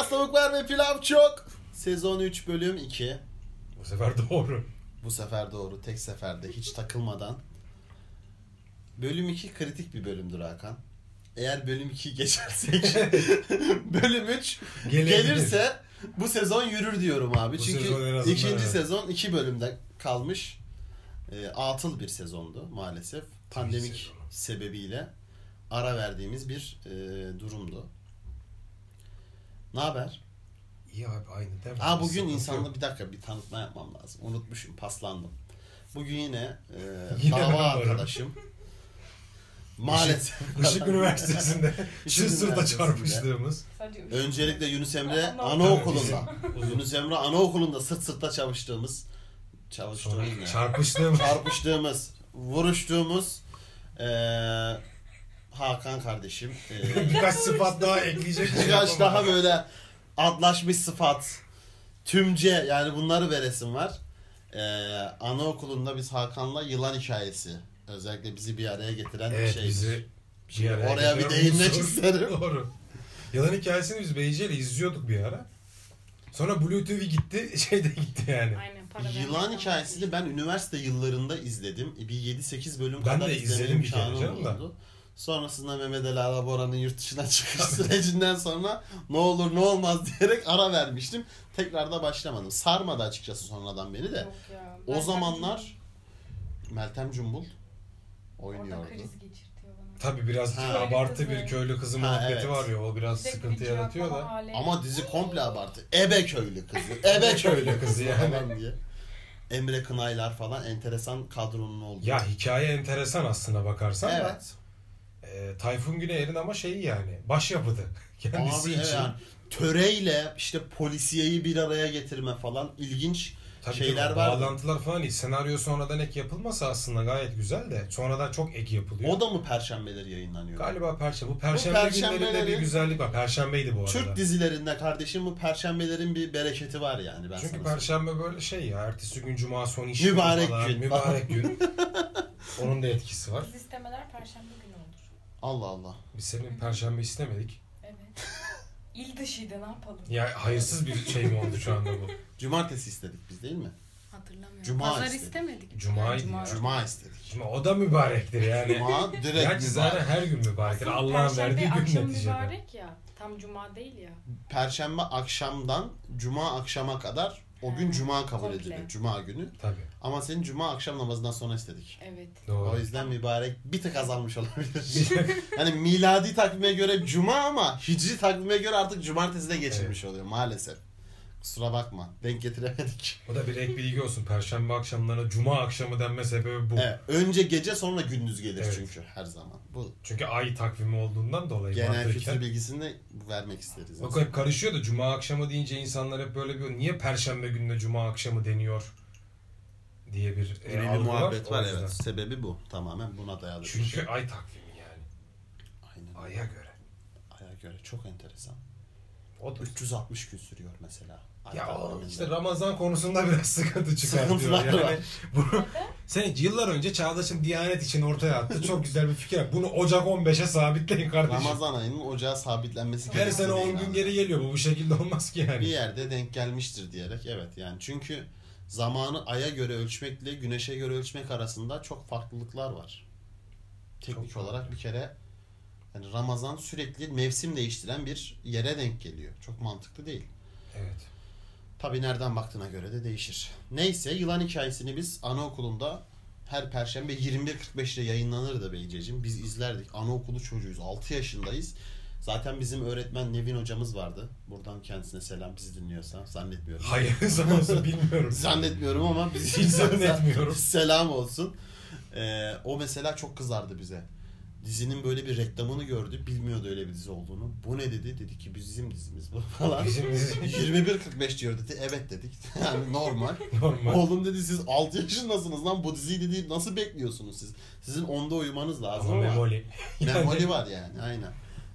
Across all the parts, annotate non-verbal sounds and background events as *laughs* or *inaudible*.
biraz tavuk var ve pilav çok. Sezon 3 bölüm 2. Bu sefer doğru. Bu sefer doğru. Tek seferde hiç takılmadan. Bölüm 2 kritik bir bölümdür Hakan. Eğer bölüm 2'yi geçersek *laughs* bölüm 3 Gelebilir. gelirse bu sezon yürür diyorum abi. Bu Çünkü sezon ikinci evet. sezon 2 bölümde kalmış. E, atıl bir sezondu maalesef. Pandemik sebebiyle ara verdiğimiz bir e, durumdu. Ne haber? İyi abi aynı mi? Aa bugün insanla bir dakika bir tanıtma yapmam lazım. Unutmuşum, paslandım. Bugün yine, e, *laughs* Yine dava arkadaşım. Maalesef. *laughs* Işık Üniversitesi'nde *laughs* Üniversitesi'nde. çarpıştığımız. Öncelikle Yunus Emre Anaokulu. anaokulunda. Yunus Emre anaokulunda sırt sırta çalıştığımız çalıştığımız çarpıştığımız. Çarpıştığımız, vuruştuğumuz e, Hakan kardeşim. E, *laughs* Birkaç sıfat daha ekleyecek. bir şey Birkaç daha böyle adlaşmış sıfat, tümce yani bunları veresim var. Ee, anaokulunda biz Hakan'la yılan hikayesi özellikle bizi bir araya getiren Evet şey. bizi bir araya Oraya bir değinmek unsur. isterim. *laughs* Doğru. Yılan hikayesini biz Beyci ile izliyorduk bir ara. Sonra Blue TV gitti, *laughs* şey de gitti yani. Aynen para Yılan hikayesini ben üniversite yıllarında izledim. Bir 7-8 bölüm Ben kadar de izledim bir kere canım da. Sonrasında Mehmet Ali Alabora'nın yurt dışına çıkış sürecinden sonra ne olur ne olmaz *laughs* diyerek ara vermiştim. Tekrar da başlamadım. Sarmadı açıkçası sonradan beni de. Yok ya. O zamanlar Meltem Cumbul Orada oynuyordu. kriz geçirtiyor bana. Tabii biraz Ha. abartı bir köylü kızı Ha, muhabbeti evet. var ya o biraz Sürekli sıkıntı bir yaratıyor da. hali. Ama dizi komple abartı. Ebe köylü kızı. Ebe köylü kızı yani. falan diye. Emre Kınaylar falan enteresan kadronun olduğu. Ya hikaye enteresan aslına bakarsan da. evet. E, Tayfun Güneyer'in ama şeyi yani başyapıtı. *laughs* Kendisi Abi için. yani töreyle işte polisiyeyi bir araya getirme falan ilginç Tabii şeyler var. Bağlantılar falan iyi. Senaryo sonradan ek yapılmasa aslında gayet güzel de sonradan çok ek yapılıyor. O da mı perşembeleri yayınlanıyor? Galiba perşembe. Bu perşembe, günlerinde bir güzellik var. Perşembeydi bu arada. Türk dizilerinde kardeşim bu perşembelerin bir bereketi var yani ben Çünkü sana perşembe böyle şey ya. Ertesi gün cuma son iş Mübarek falan, gün. Mübarek *laughs* gün. Onun da etkisi var. Biz istemeler perşembe günü. Allah Allah. Biz senin perşembe istemedik. Evet. İl dışıydı ne yapalım? Ya hayırsız bir şey mi oldu şu anda bu? Cumartesi istedik biz değil mi? Hatırlamıyorum. Cuma Pazar istedik. istemedik. Cuma. ya. Cuma istedik. Şimdi o da mübarektir yani. Cuma direkt Gerçi zaten mübarek. her gün mübarektir. Allah'ın verdiği gün akşam neticede. mübarek ya. Tam cuma değil ya. Perşembe akşamdan Cuma akşama kadar o gün Cuma kabul komple. edilir. Cuma günü. Tabii. Ama senin Cuma akşam namazından sonra istedik. Evet. Doğru. O yüzden mübarek bir tık azalmış olabilir. *laughs* hani miladi takvime göre Cuma ama hicri takvime göre artık Cumartesi de geçirmiş oluyor maalesef. Kusura bakma. Denk getiremedik. *laughs* O da bir ek bilgi olsun. Perşembe akşamlarına cuma akşamı denme sebebi bu. Evet, önce gece sonra gündüz gelir Evet. çünkü her zaman. Bu Çünkü ay takvimi olduğundan dolayı. genel mantıken. kültür bilgisini de vermek isteriz. Bak hep karışıyor da cuma akşamı deyince insanlar hep böyle bir niye perşembe gününe cuma akşamı deniyor diye bir e, bir muhabbet var yüzden. evet. Sebebi bu. Tamamen buna dayalı. Çünkü şey. ay takvimi yani. Aynen. Aya göre. Aya göre çok enteresan. O da 360 gün sürüyor mesela. Ya o takviminde. işte Ramazan konusunda biraz sıkıntı çıkartıyor. Yani. var. Bunu, *laughs* sen yıllar önce Çağdaş'ın Diyanet için ortaya attı. *laughs* Çok güzel bir fikir. Bunu Ocak 15'e sabitleyin kardeşim. Ramazan ayının ocağa sabitlenmesi Her gerektiği sene 10 değil gün geri geliyor bu. Bu şekilde olmaz ki yani. bir yerde denk gelmiştir diyerek evet yani çünkü zamanı aya göre ölçmekle güneşe göre ölçmek arasında çok farklılıklar var. Teknik Çok olarak bir kere yani Ramazan sürekli mevsim değiştiren bir yere denk geliyor. Çok mantıklı değil. Evet. Tabi nereden baktığına göre de değişir. Neyse yılan hikayesini biz anaokulunda her perşembe 21.45'te yayınlanırdı Beyceciğim. Biz izlerdik. Anaokulu çocuğuyuz. 6 yaşındayız. Zaten bizim öğretmen Nevin hocamız vardı. Buradan kendisine selam bizi dinliyorsa. Zannetmiyorum. Hayır *laughs* olsun bilmiyorum. Zannetmiyorum ama biz Hiç zannetmiyorum. *laughs* Selam olsun. Ee, o mesela çok kızardı bize. Dizinin böyle bir reklamını gördü. Bilmiyordu öyle bir dizi olduğunu. Bu ne dedi? Dedi ki bizim dizimiz bu *laughs* falan. Bizim dizi- *laughs* 21.45 diyor dedi. Evet dedik. *laughs* Yani normal. Normal. Oğlum dedi siz 6 yaşındasınız lan bu diziyi dedi nasıl bekliyorsunuz siz? Sizin onda uyumanız lazım Ama ama. memoli. Memoli var yani aynen.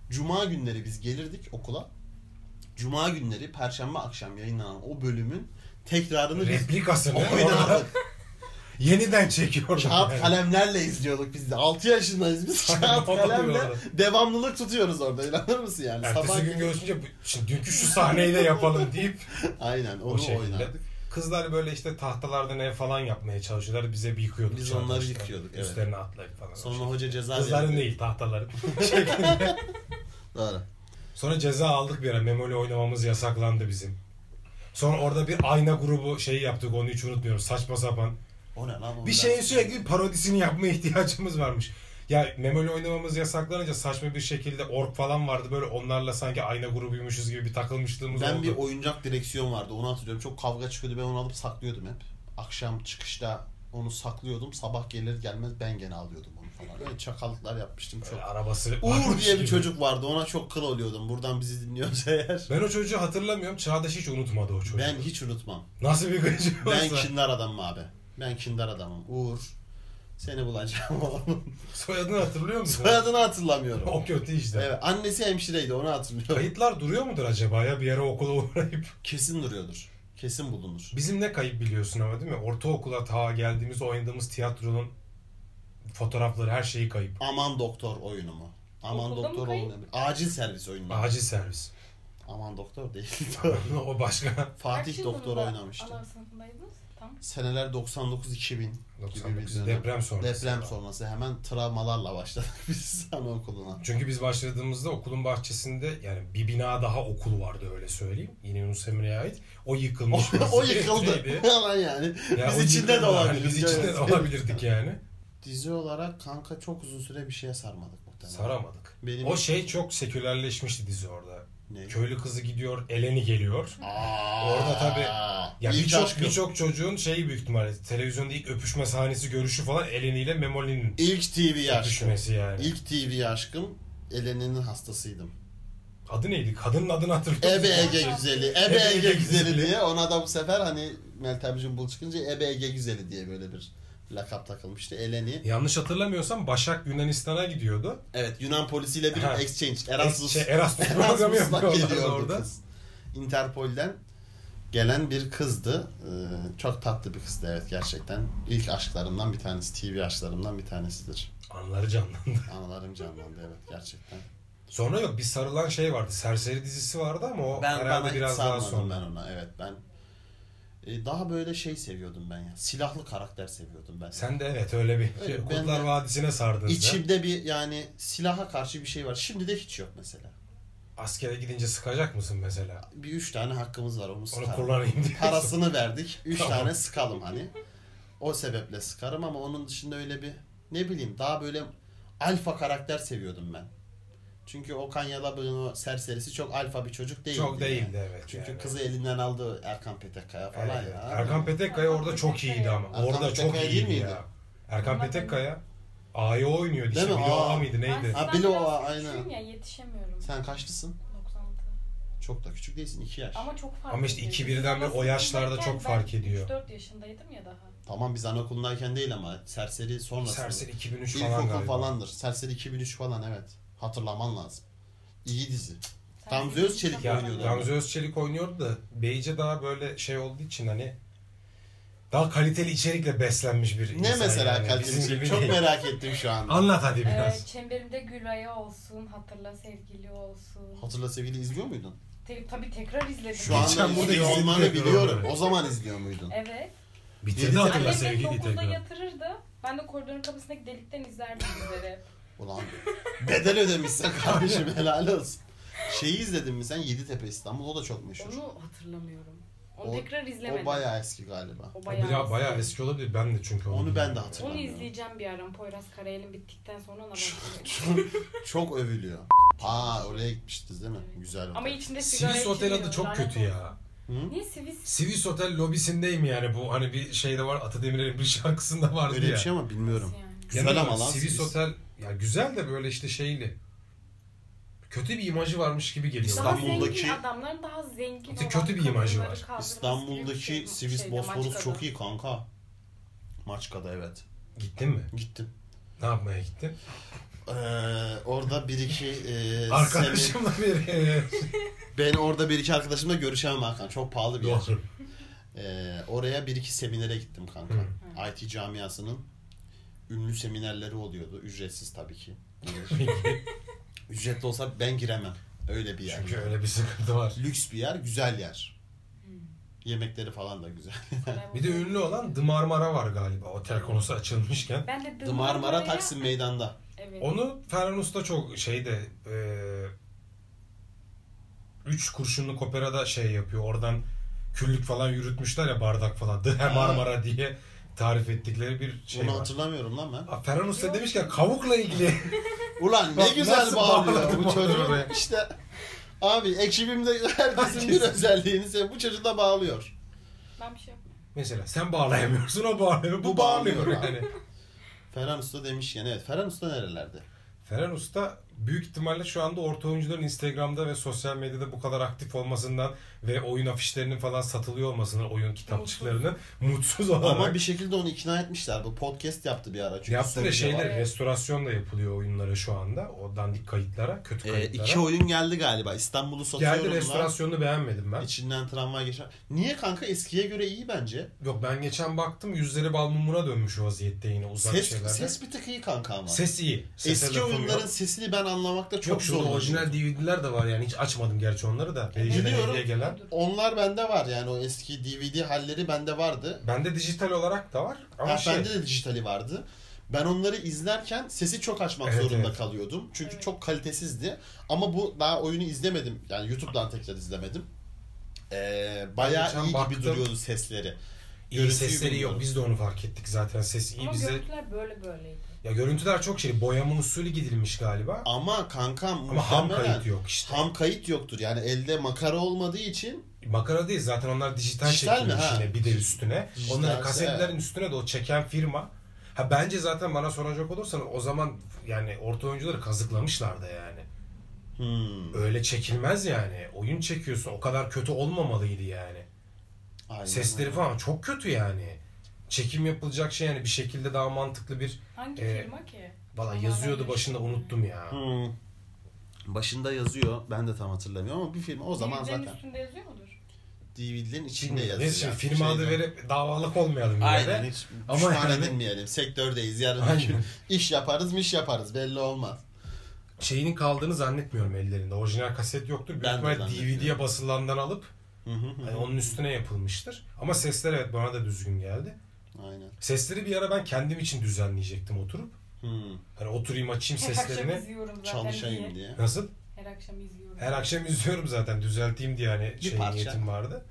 Cuma günleri biz gelirdik okula. Cuma günleri perşembe akşam yayınlanan o bölümün tekrarını Replikasını oynardık. Yeniden çekiyor. Kağıt kalemlerle izliyorduk biz de. 6 yaşındayız biz. Kağıt o kalemle devamlılık tutuyoruz orada. İnanır mısın yani? Ertesi Sabah gün görüşünce "Bu- şimdi dünkü şu sahneyi de yapalım deyip Aynen o onu şekilde. oynardık. Kızlar böyle işte tahtalardan ev falan yapmaya çalışıyorlar. Bize bir yıkıyorduk. Biz onları işte. yıkıyorduk, evet. Üstlerine atlayıp falan. Sonra O şekilde. hoca ceza Kızların verdi. değil tahtaların. *laughs* Doğru. Sonra ceza aldık bir ara. Memoli oynamamız yasaklandı bizim. Sonra orada bir ayna grubu şeyi yaptık onu hiç unutmuyorum. Saçma sapan. O ne lan? Bir ben- şeyin sürekli parodisini yapmaya ihtiyacımız varmış. Ya Memoli oynamamız yasaklanınca saçma bir şekilde ork falan vardı. Böyle onlarla sanki ayna grubuymuşuz gibi bir takılmışlığımız Ben oldu. bir oyuncak direksiyon vardı onu hatırlıyorum. Çok kavga çıkıyordu ben onu alıp saklıyordum hep. Akşam çıkışta onu saklıyordum. Sabah gelir gelmez ben gene alıyordum onu falan. Öyle çakallıklar yapmıştım çok. Böyle arabası Uğur diye bir gibi. çocuk vardı ona çok kıl oluyordum. Buradan bizi dinliyorsa *laughs* eğer. Ben o çocuğu hatırlamıyorum. Çağdaş hiç unutmadı o çocuğu. Ben hiç unutmam. Nasıl bir gıcık Ben varsa. kindar adamım abi. Ben kindar adamım. Uğur. Seni bulacağım oğlum. *laughs* Soyadını hatırlıyor musun? Soyadını hatırlamıyorum. o kötü işte. Evet, annesi hemşireydi onu hatırlıyorum. Kayıtlar duruyor mudur acaba ya bir yere okula uğrayıp? Kesin duruyordur. Kesin bulunur. Bizim ne kayıp biliyorsun ama değil mi? Ortaokula ta geldiğimiz oynadığımız tiyatronun fotoğrafları her şeyi kayıp. Aman doktor oyunu mu? Aman Okulda doktor oyunu. Acil servis oyunu. Acil servis. Aman doktor değil. *laughs* o başka. Fatih Kaç doktor oynamıştı. Ana sınıfındaydınız? Seneler 99-2000 gibi bir 99 dönem. deprem sonrası. Deprem sonrası hemen travmalarla başladık *laughs* biz anaokuluna. Çünkü biz başladığımızda okulun bahçesinde yani bir bina daha okul vardı öyle söyleyeyim. Yine Yunus Emre'ye ait. O yıkılmış. *laughs* o yıkıldı. Hemen *laughs* yani. Ya biz içinde de. Hani olabiliriz. Biz içinde de olabilirdik yani. Dizi olarak kanka çok uzun süre bir şeye sarmadık muhtemelen. Saramadık. Benim O şey çok sekülerleşmişti dizi orada. Ne? Köylü kızı gidiyor, Eleni geliyor. Aa, Orada tabii- Ya birçok birçok çocuğun şeyi büyük ihtimalle televizyonda ilk öpüşme sahnesi görüşü falan Eleni ile Memoli'nin İlk TV aşkım. öpüşmesi yani. İlk TV aşkım Eleni'nin hastasıydım. Adı neydi? Kadının adını hatırlıyor Ebe? Ege güzeli. Ebe Ege güzeli diye ona da bu sefer hani Meltem Cumbul çıkınca Ebe Ege güzeli diye böyle bir lakap takılmıştı. Eleni. Yanlış hatırlamıyorsam Başak Yunanistan'a gidiyordu. Evet Yunan polisiyle bir Ha. exchange. Erasmus. Şey, Erasmus *laughs* programı yapıyorlardı geliyordu orada. kız. Interpol'den gelen bir kızdı. Ee, çok tatlı bir kızdı evet gerçekten. İlk aşklarımdan bir tanesi. TV aşklarımdan bir tanesidir. Anları canlandı. *laughs* Anılarım canlandı evet gerçekten. Sonra yok bir sarılan şey vardı. Serseri dizisi vardı ama o Ben herhalde biraz daha sonra. ben ona. Evet ben daha böyle şey seviyordum ben ya. Silahlı karakter seviyordum ben. Sen de evet öyle bir Evet, şey, Kurtlar Vadisi'ne sardın. İçimde bir yani silaha karşı bir şey var. Şimdi de hiç yok mesela. Askere gidince sıkacak mısın mesela? Bir üç tane hakkımız var onu Onu sıkarım. kullanayım diye. Parasını verdik. Üç Tamam. tane sıkalım hani. O sebeple sıkarım ama onun dışında öyle bir ne bileyim daha böyle alfa karakter seviyordum ben. Çünkü Okan Yalabık'ın o serserisi çok alfa bir çocuk değildi. Çok yani. değildi evet. Çünkü yani. kızı elinden aldı Erkan Petekkaya falan Evet. ya. Erkan Petekkaya orada çok iyiydi ama. Erkan orada çok Petekkaya değil iyiydi miydi? ya. Erkan Petekkaya A'yı oynuyor. Değil Dişi mi? Bilo. A mıydı neydi? Ben Ha, Bilo, biraz aynen. ya yetişemiyorum. Sen kaçlısın? 96. Çok da küçük değilsin 2 yaş. Ama çok fark Ama işte ediyor. iki birden bir o yaşlarda çok fark ediyor. 3-4 yaşındaydım ya daha. Tamam biz anaokulundayken değil ama serseri sonrasında. Serseri 2003 falan İlkokul galiba. falandır. Serseri 2003 falan evet. Hatırlaman lazım. İyi dizi. Gamze Özçelik Ya oynuyordu Gamze Özçelik oynuyordu da Beyce daha böyle şey olduğu için hani daha kaliteli içerikle beslenmiş bir Ne insan mesela yani. kaliteli Bizim gibi Çok değil. merak ettim şu an. Anlat hadi Ee, biraz. çemberimde Gülay'a olsun, hatırla sevgili olsun. Hatırla sevgili izliyor muydun? Te- tabii tekrar izledim. Şu anda Geçen burada izliyor olmanı tekrar biliyorum. O zaman izliyor muydun? Evet. Bitirdi Yedi hatırla Annem beni sevgili 9'da tekrar. yatırırdı. Ben de koridorun kapısındaki delikten izlerdim dizileri. Ulan bedel ödemişsin kardeşim helal olsun. Şeyi izledin mi sen? Yeditepe İstanbul o da çok meşhur. Onu hatırlamıyorum. Onu O- tekrar izlemedim. O bayağı eski galiba. O O bayağı, bayağı, bayağı eski olabilir. Ben de çünkü onu Onu ben de bilmiyorum. Onu hatırlamıyorum. izleyeceğim bir ara. Poyraz Karayel'in bittikten sonra ona bakacağım. *laughs* Çok övülüyor. Aa oraya gitmiştiniz değil mi? Evet. Güzel. Ama otel. içinde sigara Sivis Otel adı çok lanet kötü ya. Hı? Niye Sivis? Sivis Otel lobisindeyim yani bu hani bir şeyde var Atademir'in bir şarkısında vardı Öyle ya. bir şey ama bilmiyorum. Yani? Güzel Yani ama lan Sivis Sivis. Otel ya güzel de böyle işte şeyli. Kötü bir imajı varmış gibi geliyor. Daha İstanbul'daki- zengin adamların daha zengin olan kötü bir imajı var. İstanbul'daki şey- Sivis şeyde, Bosporus Maçka'da. çok iyi kanka. Maçka'da evet. Gittin mi? Gittim. Ne yapmaya gittin? Ee, orada bir iki e, senin- Arkadaşımla bir *laughs* ben orada bir iki arkadaşımla görüşemem Hakan. Çok pahalı bir yer. Doğru. Ee, oraya bir iki seminere gittim kanka. Hı. IT camiasının ünlü seminerleri oluyordu. Ücretsiz tabii ki. *laughs* Ücretli olsa ben giremem. Öyle bir yer. Çünkü öyle bir sıkıntı var. Lüks bir yer, güzel yer. Yemekleri falan da güzel. Bir de ünlü olan The Marmara var galiba. Otel konusu açılmışken. Ben de The Marmara Taksim Meydan'da. Evet. Onu Ferhan Usta çok şeyde e, üç kurşunluk operada şey yapıyor. Oradan küllük falan yürütmüşler ya bardak falan. The. Marmara diye tarif ettikleri bir şey Bunu var. hatırlamıyorum lan ben. Aa, Ferhan Usta demişken kavukla ilgili *laughs* Ulan ne Bak güzel nasıl bağlıyor bağladım bu onu çocuk. oraya. İşte abi ekibimde herkesin bir Herkesin. özelliğini sev- bu çocuk da bağlıyor. Ben bir şey yapmıyorum. mesela sen bağlayamıyorsun o bağlıyor. Bu, Bu bağlıyor bağlıyor yani. Ferhan Usta demişken evet. Ferhan Usta nerelerde? Ferhan Usta büyük ihtimalle şu anda orta oyuncuların Instagram'da ve sosyal medyada bu kadar aktif olmasından ve oyun afişlerinin falan satılıyor olmasından oyun kitapçıklarının mutsuz olarak. Ama bir şekilde onu ikna etmişler. Bu podcast yaptı bir ara. Çünkü Yaptı ve şeyler restorasyon da yapılıyor oyunlara şu anda. O dandik kayıtlara, kötü Ee, kayıtlara. iki oyun geldi galiba. İstanbul'u satıyorum. Geldi restorasyonunu beğenmedim ben. İçinden tramvay geçer. Niye kanka eskiye göre iyi bence. Yok ben geçen baktım yüzleri bal mumuna dönmüş vaziyette yine uzak Ses, şeylerde. ses bir tık iyi kanka ama. Ses iyi. Sese Eski oyunların yok. sesini ben anlamakta çok Yok zor. orijinal DVD'ler de var yani hiç açmadım gerçi onları da. Biliyorum. Biliyorum. gelen. Onlar bende var yani o eski DVD halleri bende vardı. Bende dijital olarak da var ama Ha, şey. Bende de dijitali vardı. Ben onları izlerken sesi çok açmak Evet, zorunda evet. kalıyordum. Çünkü Evet. çok kalitesizdi. Ama bu daha oyunu izlemedim. Yani YouTube'dan tekrar izlemedim. Ee, bayağı iyi baktım. gibi duruyordu sesleri. İyi Görüntüyü sesleri yok. bilmiyorum. Biz de onu fark ettik zaten. Ses iyi Ama bize. görüntüler böyle böyleydi. Ya görüntüler çok şey. Boyama usulü gidilmiş galiba. Ama kankam Ama ham kayıt yok işte. ham kayıt yoktur. Yani elde makara olmadığı için Makara değil zaten onlar dijital, Dijital mi? çekilmiş yine bir de üstüne. Dijitalse Onların kasetlerin üstüne de o çeken firma. Ha bence zaten bana soracak olursan o zaman yani orta oyuncuları kazıklamışlardı yani. hmm, Öyle çekilmez yani. Oyun çekiyorsun o kadar kötü olmamalıydı yani. aynen Sesleri öyle. falan çok kötü yani. Çekim yapılacak şey yani bir şekilde daha mantıklı bir Hangi Ee, firma ki? valla yazıyordu başında unuttum ya. Hmm. Başında yazıyor. Ben de tam hatırlamıyorum ama bir film o zaman DVD'lerin zaten üstünde yazıyor mudur? DVD'lerin içinde Şimdi yazıyor. neyse, yani. firma adı verip davalık olmayalım yine Aynen hiç Ama düşman yani- edinmeyelim. Sektördeyiz. Yarın bir Aynen. gün iş yaparız mı iş yaparız. Belli olmaz. Şeyinin kaldığını zannetmiyorum ellerinde. Orijinal kaset yoktur. Büyük Ben de ihtimal. DVD'ye basılandan alıp Hı hı hı. hani onun üstüne yapılmıştır. Ama sesler evet bana da düzgün geldi. Aynen. Sesleri bir ara ben kendim için düzenleyecektim oturup. Hmm. Hani oturayım açayım Her seslerini. Çalışayım diye. diye. Nasıl? Her akşam izliyorum. Her akşam izliyorum zaten düzelteyim diye hani Bir şey parça. niyetim vardı.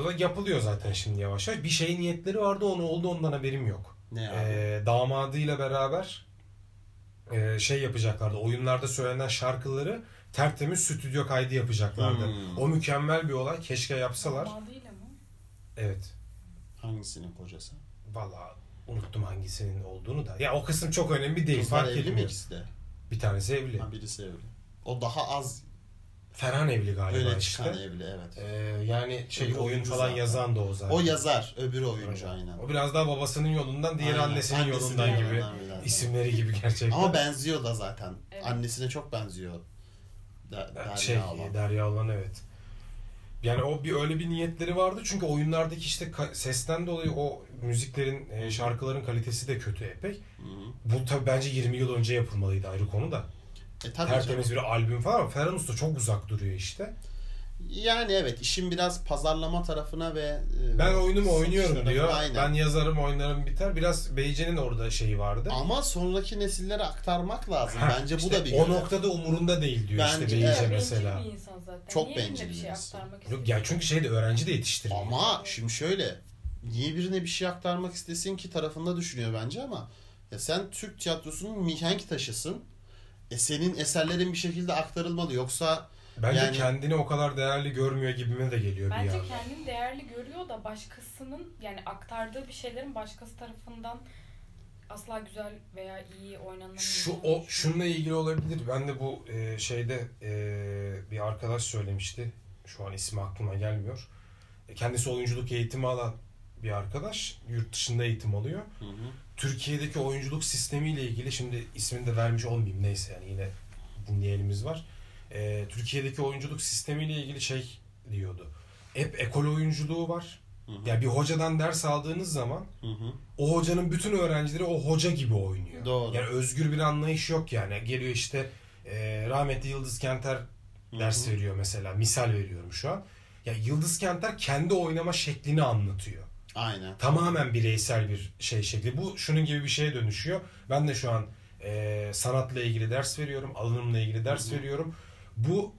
O da yapılıyor zaten şimdi yavaş yavaş. Bir şey niyetleri vardı onu oldu ondan haberim yok. Ne abi? Ee, damadıyla beraber e, şey yapacaklardı. Oyunlarda söylenen şarkıları tertemiz stüdyo kaydı yapacaklardı. Hmm. O mükemmel bir olay. Keşke yapsalar. Damadıyla mı? Evet. Hangisinin kocası? Vallahi unuttum hangisinin olduğunu da. Ya o kısım çok önemli değil. Kızlar fark evli mi ikisi de? Bir tanesi evli. Ha, birisi evli. O daha az Ferhan evli galiba işte. çıkan evli evet. Ee, yani şey Öbürü oyun falan zaten. yazan da o zaten. O yazar, öbürü oyuncu Aynen. aynen. O biraz daha babasının yolundan, diğer Aynen. annesinin Annesinin yolundan gibi. yolundan biraz. isimleri gibi gerçekten. Ama benziyor da zaten. Evet. Annesine çok benziyor. Da, Derya şey Alan. Derya Alan evet. Yani o bir öyle bir niyetleri vardı çünkü oyunlardaki işte sesten dolayı o müziklerin, e, şarkıların kalitesi de kötü epey. Hı hı. Bu tabi bence 20 yıl önce yapılmalıydı ayrı konu da. E tabii Tertemiz canım. bir albüm falan ama Ferhan Usta çok uzak duruyor işte. Yani evet işin biraz pazarlama tarafına ve e, Ben oyunumu oynuyorum diyor. aynen. Ben yazarım oynarım biter. Biraz Beyce'nin orada şeyi vardı. Ama sonraki nesillere aktarmak lazım. Ha, Bence işte bu da bir O görev. noktada umurunda değil diyor Bence işte Beyce evet. Bencil mesela. bir insan zaten. Çok Niye birine bencil bir şey aktarmak Yok istiyor? ya çünkü şeyde öğrenci de yetiştiriyor. Ama şimdi şöyle niye birine bir şey aktarmak istesin ki tarafında düşünüyor bence ama ya sen Türk tiyatrosunun mihenk taşısın. E senin eserlerin bir şekilde aktarılmalı yoksa Bence Yani- kendini o kadar değerli görmüyor gibime de geliyor bir Bence kendini değerli görüyor da başkasının yani aktardığı bir şeylerin başkası tarafından asla güzel veya iyi oynanamıyor. Şu o şununla ilgili olabilir. Ben de bu e, şeyde e, bir arkadaş söylemişti. Şu an ismi aklıma gelmiyor. E, kendisi oyunculuk eğitimi alan bir arkadaş. Yurt dışında eğitim alıyor. Türkiye'deki oyunculuk sistemiyle ilgili şimdi ismini de vermiş olmayayım neyse yani yine dinleyenimiz var. Ee, Türkiye'deki oyunculuk sistemiyle ilgili şey diyordu. Hep ekol oyunculuğu var. Hı hı. Yani bir hocadan ders aldığınız zaman Hı hı. o hocanın bütün öğrencileri o hoca gibi oynuyor. Doğru. Yani özgür bir anlayış yok yani. Geliyor işte e, rahmetli Yıldız Kenter ders Hı hı. veriyor mesela. Misal veriyorum şu an. Ya Yıldız Kenter kendi oynama şeklini anlatıyor. Aynen. Tamamen bireysel bir şey şekli. Bu şunun gibi bir şeye dönüşüyor. Ben de şu an e, sanatla ilgili ders veriyorum. Alınımla ilgili ders Hı hı. veriyorum. Bu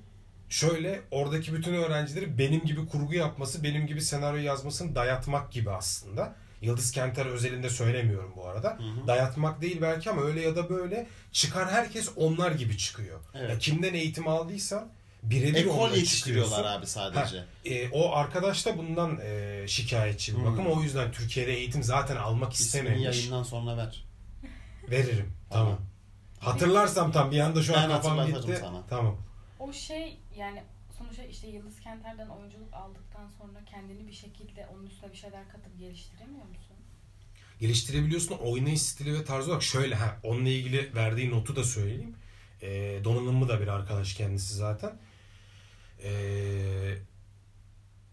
şöyle oradaki bütün öğrencileri benim gibi kurgu yapması, benim gibi senaryo yazmasını dayatmak gibi aslında. Yıldız Kenter özelinde söylemiyorum bu arada. Hı hı. Dayatmak değil belki ama öyle ya da böyle çıkar herkes onlar gibi çıkıyor. Evet. Ya kimden eğitim aldıysan birebir Ekol yetiştiriyorlar çıkıyorsun. abi sadece. E, o arkadaş da bundan e, şikayetçi bir Hmm. bakım. O yüzden Türkiye'de eğitim zaten almak İsmini istememiş. yayından sonra ver. Veririm. Tamam. Hatırlarsam tam bir anda şu an Ben kafam gitti. sana. Tamam. O şey yani sonuçta işte Yıldız Kenter'den oyunculuk aldıktan sonra kendini bir şekilde onun üstüne bir şeyler katıp geliştiremiyor musun? Geliştirebiliyorsun oynayış stili ve tarzı olarak şöyle ha onunla ilgili verdiği notu da söyleyeyim. E, donanımlı da bir arkadaş kendisi zaten. E,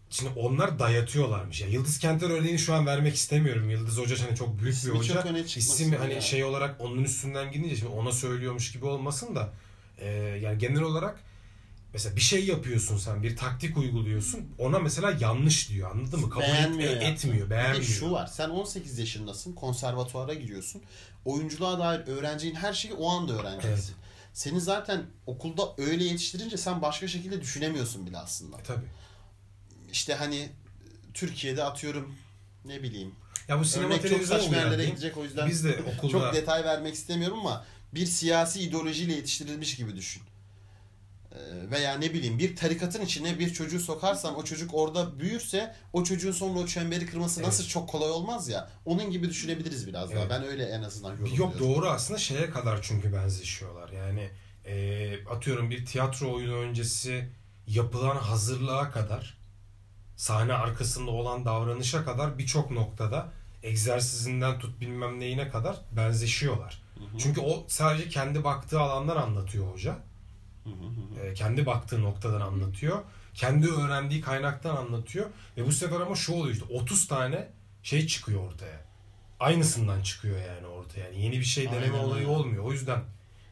şimdi onlar dayatıyorlarmış. Ya Yıldız Kenter örneğini şu an vermek istemiyorum. Yıldız Hoca hani çok büyük İsmi bir hoca. çok öne çıkmasın İsim hani ya. şey olarak onun üstünden gidince şimdi ona söylüyormuş gibi olmasın da e, yani genel olarak mesela bir şey yapıyorsun sen bir taktik uyguluyorsun ona mesela yanlış diyor anladın mı? Kabul Beğenmiyor yani. etmiyor Bir beğenmiyor. de şu var. Sen 18 yaşındasın. Konservatuara giriyorsun. Oyunculuğa dair öğreneceğin her şeyi o anda öğreneceksin. Evet. Seni zaten okulda öyle yetiştirince sen başka şekilde düşünemiyorsun bile aslında. E, tabii. İşte hani Türkiye'de atıyorum ne bileyim. Ya bu sinema Örnek çok saçma yerlere uyarlayayım. gidecek o yüzden Biz de okulda çok detay vermek istemiyorum ama bir siyasi ideolojiyle yetiştirilmiş gibi düşün. Ee, Veya ne bileyim bir tarikatın içine bir çocuğu sokarsan o çocuk orada büyürse o çocuğun sonra o çemberi kırması Evet. nasıl çok kolay olmaz ya. Onun gibi düşünebiliriz biraz daha. Evet. Ben öyle en azından yorumluyorum. Yok doğru aslında şeye kadar çünkü benzeşiyorlar. Yani e, atıyorum bir tiyatro oyunu öncesi yapılan hazırlığa kadar sahne arkasında olan davranışa kadar birçok noktada egzersizinden tut bilmem neyine kadar benzeşiyorlar. Hı hı. Çünkü o sadece kendi baktığı alandan anlatıyor hoca. Hı. E, kendi baktığı noktadan anlatıyor. Kendi öğrendiği kaynaktan anlatıyor. Ve bu sefer ama şu oluyor işte 30 tane şey çıkıyor ortaya. Aynısından çıkıyor yani ortaya. Yani yeni bir şey deneme Aynen olayı olmuyor. O yüzden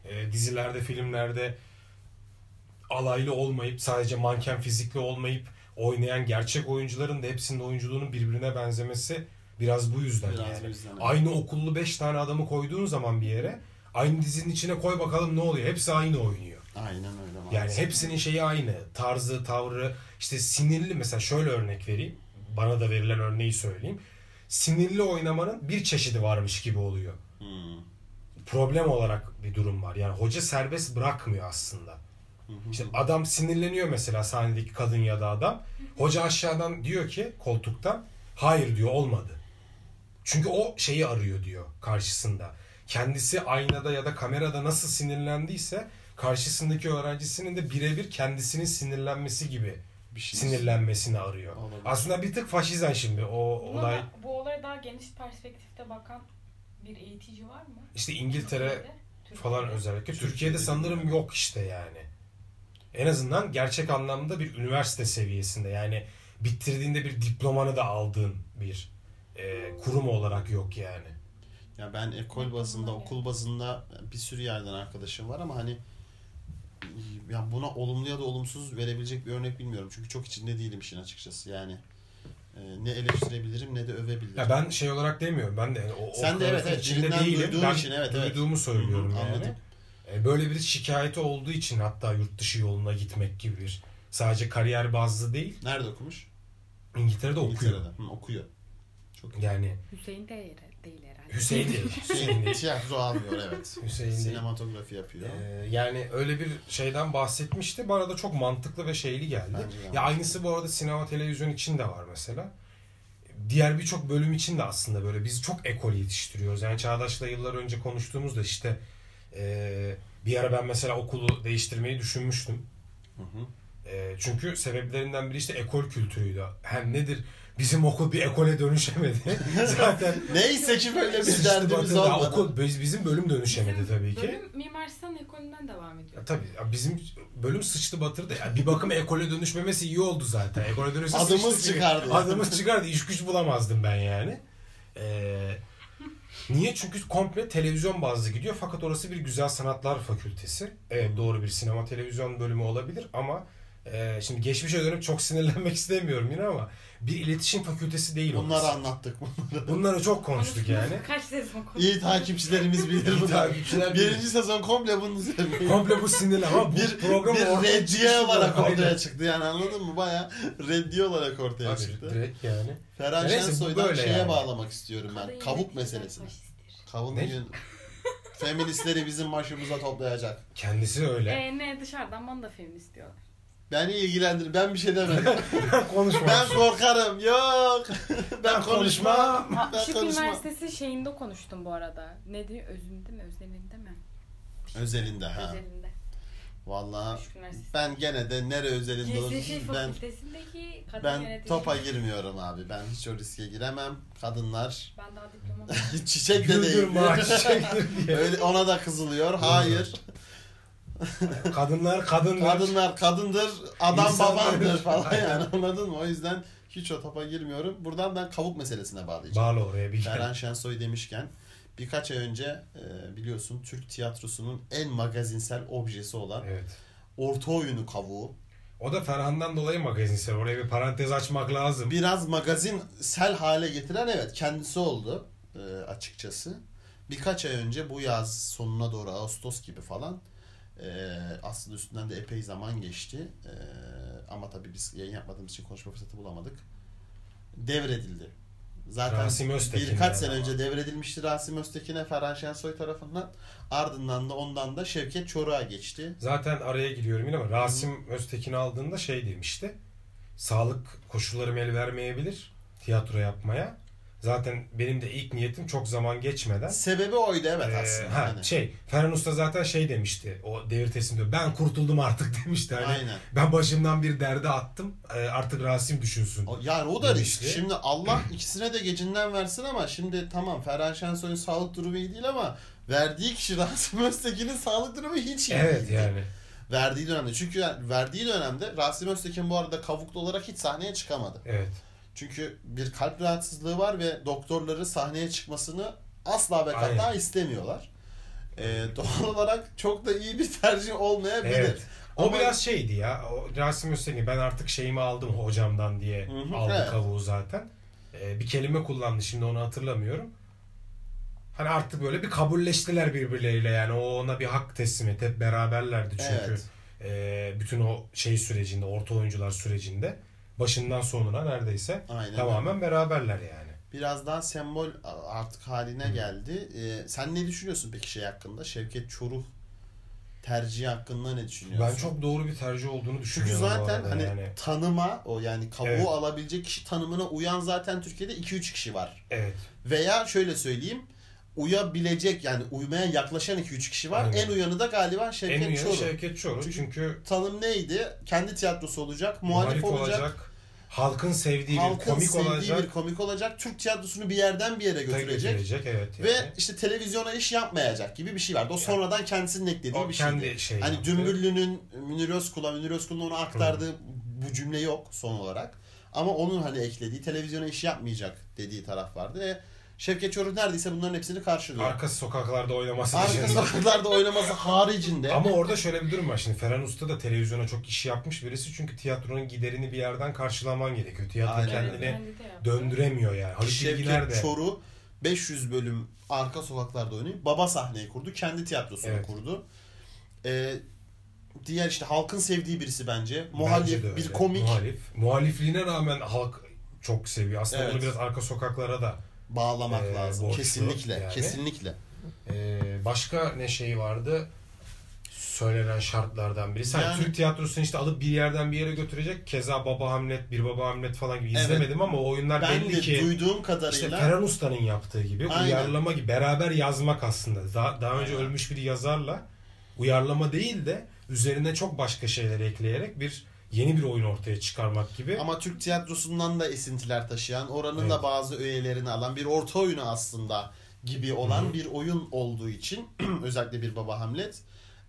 e, dizilerde, filmlerde alaylı olmayıp sadece manken fizikli olmayıp oynayan gerçek oyuncuların da hepsinin oyunculuğunun birbirine benzemesi biraz bu yüzden Biraz yani. yüzden. Aynı okullu 5 tane adamı koyduğun zaman bir yere aynı dizinin içine koy bakalım ne oluyor. Hepsi aynı oynuyor. Aynen öyle. Yani maalesef. hepsinin şeyi aynı. Tarzı, tavrı. işte sinirli mesela şöyle örnek vereyim. Bana da verilen örneği söyleyeyim. Sinirli oynamanın bir çeşidi varmış gibi oluyor. Hmm. Problem olarak bir durum var. Yani hoca serbest bırakmıyor aslında. Hı. İşte adam sinirleniyor mesela sahnedeki kadın ya da adam. Hoca aşağıdan diyor ki koltuktan hayır diyor olmadı. Çünkü o şeyi arıyor diyor karşısında. Kendisi aynada ya da kamerada nasıl sinirlendiyse karşısındaki öğrencisinin de birebir kendisinin sinirlenmesi gibi bir şey. sinirlenmesini arıyor. Olabilir. Aslında bir tık faşizan şimdi o Buna olay. da- bu olaya daha geniş perspektifte bakan bir eğitici var mı? İşte İngiltere Türkiye'de? falan Türkiye'de. özellikle. Türkiye'de Türkiye'de sanırım yok işte yani. En azından gerçek anlamda bir üniversite seviyesinde yani bitirdiğinde bir diplomanı da aldığın bir e, kurum olarak yok yani. Ya ben ekol bazında, okul bazında bir sürü yerden arkadaşım var ama hani ya buna olumlu ya da olumsuz verebilecek bir örnek bilmiyorum. Çünkü çok içinde değilim işin açıkçası. Yani e, ne eleştirebilirim ne de övebilirim. Ya ben şey olarak demiyorum. Ben de yani o, Sen o de evet, içinde değilim. Ben için, evet, evet. duyduğumu söylüyorum Hı hı, yani. anladım. E, Böyle bir şikayeti olduğu için hatta yurt dışı yoluna gitmek gibi bir sadece kariyer bazlı değil. Nerede okumuş? İngiltere'de okuyor. İngiltere'de. Hı, okuyor. Çok iyi. Yani Hüseyin değil, değil herhalde. Hüseyin değil. *laughs* Hüseyin değil. tiyatro almıyor evet. Hüseyin değil. Sinematografi yapıyor. Ee, yani öyle bir şeyden bahsetmişti. Bana da çok mantıklı ve şeyli geldi. Bence. Ya aynısı bu arada sinema televizyon için de var mesela. Diğer birçok bölüm için de aslında böyle biz çok ekol yetiştiriyoruz. Yani Çağdaş'la yıllar önce konuştuğumuzda işte e, bir ara ben mesela okulu değiştirmeyi düşünmüştüm. Hı hı. E, çünkü sebeplerinden biri işte ekol kültürüydü. Hem nedir? Bizim okul bir ekole dönüşemedi. *laughs* Zaten Neyse ki böyle bir derdimiz olmadı. Okul, biz- bizim bölüm dönüşemedi Bizim tabii ki. Bölüm Mimar Sinan ekolünden devam ediyor. Ya tabii ya bizim bölüm sıçtı batırdı. Yani bir bakıma ekole dönüşmemesi iyi oldu zaten. Ekole dönüşse Adımız çıkardı. Adımız *laughs* çıkardı. İş güç bulamazdım ben yani. Ee, niye? Çünkü komple televizyon bazlı gidiyor. Fakat orası bir güzel sanatlar fakültesi. Evet doğru bir sinema televizyon bölümü olabilir ama e, şimdi geçmişe dönüp çok sinirlenmek *laughs* istemiyorum yine ama bir iletişim fakültesi değil Bunları orası. anlattık. Bunları çok konuştuk yani. Kaç sezon konuştuk. İyi takipçilerimiz bilir bunu. takipçiler bilir. Birinci sezon komple bunun üzerine. Komple bu sinirli ama bu bir, program bir reddiye olarak ortaya Aynen. çıktı yani anladın mı? Baya reddiye olarak ortaya Abi, çıktı. direkt yani. Ferhan Neyse, Şensoy'dan şeye yani. bağlamak istiyorum ben. Kavuk faşisttir. Kavun Ne? gün feministleri bizim başımıza toplayacak. Kendisi öyle. Ee, ne dışarıdan bana da feminist diyorlar. Beni ilgilendir. Ben bir şey demedim. *laughs* Konuşma. ben korkarım. Yok. *laughs* ben konuşmam. Ha, Ben Işık konuşmam. Üniversitesi şeyinde konuştum bu arada. Ne diyor? Özünde mi? Özelinde mi? Özelinde ha. Özelinde. Üniversitesi. ben gene de nere özelinde olursun ben kadın ben yönetici. topa girmiyorum abi. Ben hiç o riske giremem. Kadınlar *laughs* Ben daha diploma çiçek de değil. Diye. Öyle ona da kızılıyor. Hayır. *laughs* Kadınlar kadınlar. Kadınlar kadındır, adam İnsanlar- babandır *laughs* falan yani anladın mı? O yüzden hiç o topa girmiyorum. Buradan ben kavuk meselesine bağlayacağım. Bağlı oraya bir Ferhan Şensoy demişken birkaç ay önce e, biliyorsun Türk tiyatrosunun en magazinsel objesi olan Evet. orta oyunu kavuğu. O da Ferhan'dan dolayı magazinsel. Oraya bir parantez açmak lazım. Biraz magazinsel hale getiren evet kendisi oldu e, açıkçası. Birkaç ay önce bu yaz sonuna doğru Ağustos gibi falan e, aslında üstünden de epey zaman geçti. E, ama tabii biz yayın yapmadığımız için konuşma fırsatı bulamadık. Devredildi. Zaten birkaç sene ama. önce devredilmişti Rasim Öztekin'e Ferhan Şensoy tarafından. Ardından da ondan da Şevket Çoruh'a geçti. Zaten araya giriyorum yine ama Rasim Öztekin aldığında şey demişti. Sağlık koşullarım el vermeyebilir tiyatro yapmaya. Zaten benim de ilk niyetim çok zaman geçmeden Sebebi oydu evet Ee, aslında. ha, Hani. şey Ferhan Usta zaten şey demişti o devir teslimde ben kurtuldum artık *laughs* demişti hani Aynen. ben başımdan bir derde attım Ee, artık Rasim düşünsün. O- Yani o da risk. Demişti. Şimdi Allah *clears throat* ikisine de gecinden versin ama şimdi tamam Ferhan Şensoy'un sağlık durumu iyi değil ama verdiği kişi *laughs* Rasim Öztekin'in sağlık durumu hiç iyi Evet değil. yani. Verdiği dönemde. Çünkü verdiği dönemde Rasim Öztekin bu arada kavuklu olarak hiç sahneye çıkamadı. Evet. Çünkü bir kalp rahatsızlığı var ve doktorları sahneye çıkmasını asla ve kata Aynen. istemiyorlar. Ee, doğal olarak çok da iyi bir tercih olmayabilir. Evet. O Ama- biraz şeydi ya. O Rasim Öztekin ben artık şeyimi aldım hocamdan diye Hı hı, aldı evet. kavuğu zaten. Ee, bir kelime kullandı şimdi onu hatırlamıyorum. Hani artık böyle bir kabulleştiler birbirleriyle yani o ona bir hak teslim etti. Hep beraberlerdi çünkü. Evet. e, bütün o şey sürecinde, orta oyuncular sürecinde başından sonuna neredeyse Aynen. tamamen beraberler yani. biraz daha sembol artık haline geldi. Ee, sen ne düşünüyorsun peki şey hakkında? Şevket Çoruh tercihi hakkında ne düşünüyorsun? Ben çok doğru bir tercih olduğunu çünkü düşünüyorum. bu zaten hani yani. tanıma o yani kavuğu Evet. alabilecek kişi tanımına uyan zaten Türkiye'de 2-3 kişi var. Evet. Veya şöyle söyleyeyim uyabilecek yani uymaya yaklaşan 2-3 kişi var. Aynen. En uyanı da galiba Şevket En uyanı Çoruh. Şevket Çoruh. Çünkü- Çünkü, Tanım neydi? Kendi tiyatrosu olacak, muhalif, olacak, Halkın sevdiği bir halkın komik sevdiği olacak. bir komik olacak, Türk tiyatrosunu bir yerden bir yere götürecek. götürecek evet. Ve yani. işte televizyona iş yapmayacak gibi bir şey vardı. O sonradan kendisinin eklediği o bir şeydi. şey Hani yaptı. Dümbüllü'nün Münir Özkul'a, Münir Özkul'un ona aktardığı bu cümle yok son olarak. Ama onun hani eklediği televizyona iş yapmayacak dediği taraf vardı ve Şevket Çoruh neredeyse bunların hepsini karşılıyor. Arka sokaklarda oynaması Arka dışında. sokaklarda oynaması haricinde. Ama orada şöyle bir durum var. Şimdi Ferhan Usta da televizyona çok iş yapmış birisi. Çünkü tiyatronun giderini bir yerden karşılaman gerekiyor. Tiyatro Aynen kendini öyle. Kendi de yaptı. döndüremiyor yani. De. Şevket Çoruh 500 bölüm arka sokaklarda oynayıp baba sahneyi kurdu. Kendi tiyatrosunu Evet. kurdu. Ee, diğer işte halkın sevdiği birisi bence. Bence Muhalif, de öyle. bir komik Muhalif. Muhalifliğine rağmen halk çok seviyor. Aslında Evet. bunu biraz arka sokaklara da. Bağlamak Ee, lazım. Kesinlikle, yani. kesinlikle. Ee, başka ne şey vardı? Söylenen şartlardan birisi. Hani Yani- Türk tiyatrosunu işte alıp bir yerden bir yere götürecek. Keza Baba Hamlet, Bir Baba Hamlet falan gibi Evet. izlemedim ama o oyunlar Ben belli de ki duyduğum İşte kadarıyla Ferhan Usta'nın yaptığı gibi Aynen. uyarlama gibi beraber yazmak aslında. Daha, daha önce Aynen. ölmüş bir yazarla uyarlama değil de üzerine çok başka şeyler ekleyerek bir yeni bir oyun ortaya çıkarmak gibi. Ama Türk tiyatrosundan da esintiler taşıyan, oranın Evet. da bazı öğelerini alan bir orta oyunu aslında gibi olan Hı hı. bir oyun olduğu için *clears throat* özellikle bir Baba Hamlet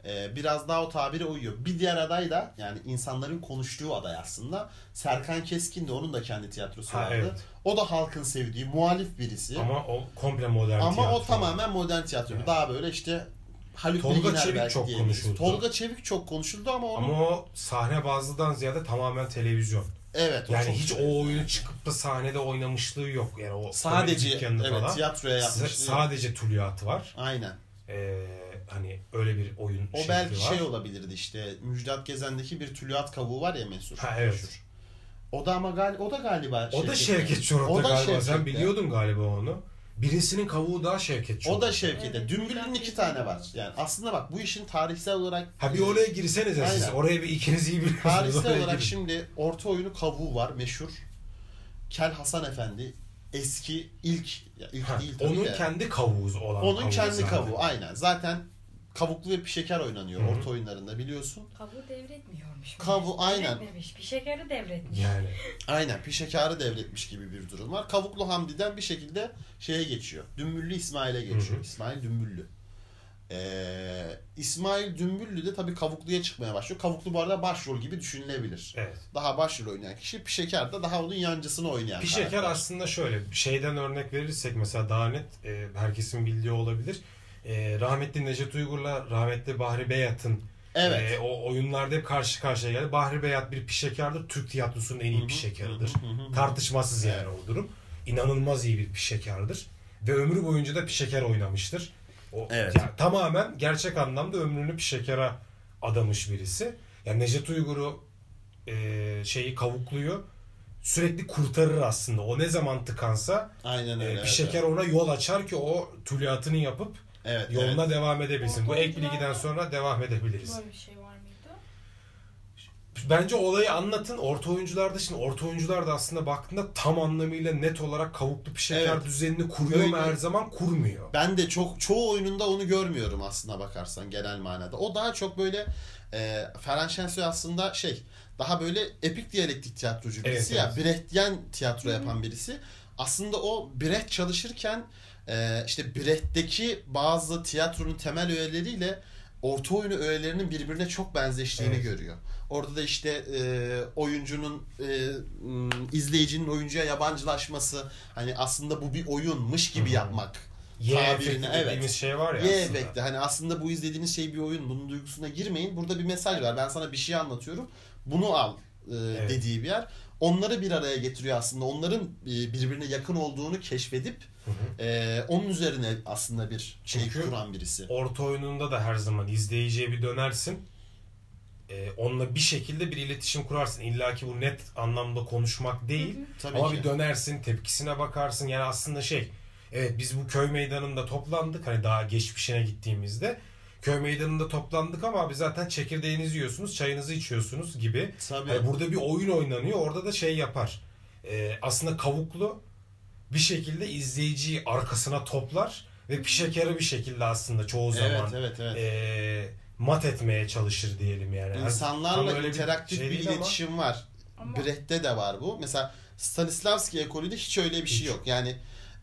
e, biraz daha o tabire uyuyor. Bir diğer aday da yani insanların konuştuğu aday aslında Serkan Keskin de onun da kendi tiyatrosu Ha, vardı. evet. O da halkın sevdiği muhalif birisi. Ama, Ama o komple modern tiyatro. o tamamen modern tiyatro. Evet. Daha böyle işte Haluk Tolga Bilginer Çevik belki çok diyebiliriz. konuşuldu. Tolga Çevik çok konuşuldu ama onun Ama o sahne bazlıdan ziyade tamamen televizyon. evet Yani hiç o oyunu çıkıp da sahnede oynamışlığı yok. Yani o sadece evet falan. tiyatroya S- yapmış. sadece tülyatı var. Aynen. Ee, hani öyle bir oyun O belki var. şey olabilirdi işte Müjdat Gezen'deki bir tülüat kavuğu var ya meşhur. Ha, evet. meşhur. O da ama gal o da galiba O da. Şevket da galiba. Sen Şevket'te. biliyordun galiba onu. Birisinin kavuğu daha Şevket Çorat. O da Şevket'te. Evet, Dümbüllü'nün iki tane var. Yani aslında bak bu işin tarihsel olarak Ha bir oraya girsenize siz. Aynen. Oraya bir ikiniz iyi biliyorsunuz. tarihsel Oraya olarak girin. şimdi orta oyunu kavuğu var meşhur. Kel Hasan Efendi eski ilk ya ilk Ha, değil tabii onun de. kendi kavuğu olan onun kavuğu kendi zaten. kavuğu aynen. Zaten kavuklu ve pişeker oynanıyor Hı hı. orta oyunlarında biliyorsun. Kabuğu devretmiyormuş. Kabuğu, aynen. Devretmemiş. Bir şekeri devretmiş. Yani *laughs* Aynen pişekarı devretmiş gibi bir durum var. Kavuklu Hamdi'den bir şekilde şeye geçiyor. Dümbüllü İsmail'e geçiyor. Hı hı. İsmail Dümbüllü. Ee, İsmail Dümbüllü de tabii Kavuklu'ya çıkmaya başlıyor. Kavuklu bu arada başrol gibi düşünülebilir. evet. Daha başrol oynayan kişi. Pişekar da daha onun yancısını oynayan Pişeker karakter. aslında şöyle şeyden örnek verirsek mesela daha net e, herkesin bildiği olabilir. E, rahmetli Necdet Uygur'la rahmetli Bahri Beyat'ın Evet. e, o oyunlarda hep karşı karşıya geldi. Bahri Beyat bir pişekardır. Türk tiyatrosunun en iyi pişekarıdır. Tartışmasız yani o durum. İnanılmaz iyi bir pişekardır. Ve ömrü boyunca da pişeker oynamıştır. O, Evet. ya, tamamen gerçek anlamda ömrünü pişekara adamış birisi. Yani Necdet Uygur'u e, şeyi kavukluyor. Sürekli kurtarır aslında. O ne zaman tıkansa Aynen öyle. e, evet, pişeker ona yol açar ki o tülyatını yapıp Evet, yoluna evet. devam edebilsin. Bu ek bilgiden sonra devam edebiliriz. Böyle bir şey var mıydı? Bence olayı anlatın. Orta oyuncularda şimdi orta oyuncular da aslında baktığında tam anlamıyla net olarak kavuklu pişeker Evet. düzenini kuruyor mu her zaman kurmuyor. Ben de çok çoğu oyununda onu görmüyorum aslında bakarsan genel manada. O daha çok böyle e, Ferhan Şensoy aslında şey daha böyle epik diyalektik tiyatrocu birisi Evet, ya. Brechtyen tiyatro yapan birisi. Aslında o Brecht çalışırken e, işte Brecht'teki bazı tiyatronun temel öğeleriyle orta oyunu öğelerinin birbirine çok benzeştiğini Evet. görüyor. Orada da işte e, oyuncunun e, izleyicinin oyuncuya yabancılaşması hani aslında bu bir oyunmuş gibi Hı hı. yapmak Y Tabirine, evet. şey var ya Y efekti. Hani aslında bu izlediğiniz şey bir oyun. Bunun duygusuna girmeyin. Burada bir mesaj var. Ben sana bir şey anlatıyorum. Bunu al e, Evet. dediği bir yer. Onları bir araya getiriyor aslında. Onların e, birbirine yakın olduğunu keşfedip Hı hı. e, onun üzerine aslında bir şey Çünkü kuran birisi. Orta oyununda da her zaman izleyiciye bir dönersin. Ee, onunla bir şekilde bir iletişim kurarsın. İlla ki bu net anlamda konuşmak değil. Tabii Ama ki. bir dönersin, tepkisine bakarsın. Yani aslında şey, evet biz bu köy meydanında toplandık. Hani daha geçmişine gittiğimizde. Köy meydanında toplandık ama abi zaten çekirdeğinizi yiyorsunuz, çayınızı içiyorsunuz gibi. Tabii. Hani burada bir oyun oynanıyor. Orada da şey yapar. Ee, aslında kavuklu bir şekilde izleyiciyi arkasına toplar ve pişekeri bir şekilde aslında çoğu evet, zaman evet, evet. ee, mat etmeye çalışır diyelim yani. Tam İnsanlarla bir interaktif şey bir değil ama- iletişim var. Ama- Brecht'te de var bu. Mesela Stanislavski ekolünde hiç öyle bir şey yok. Yani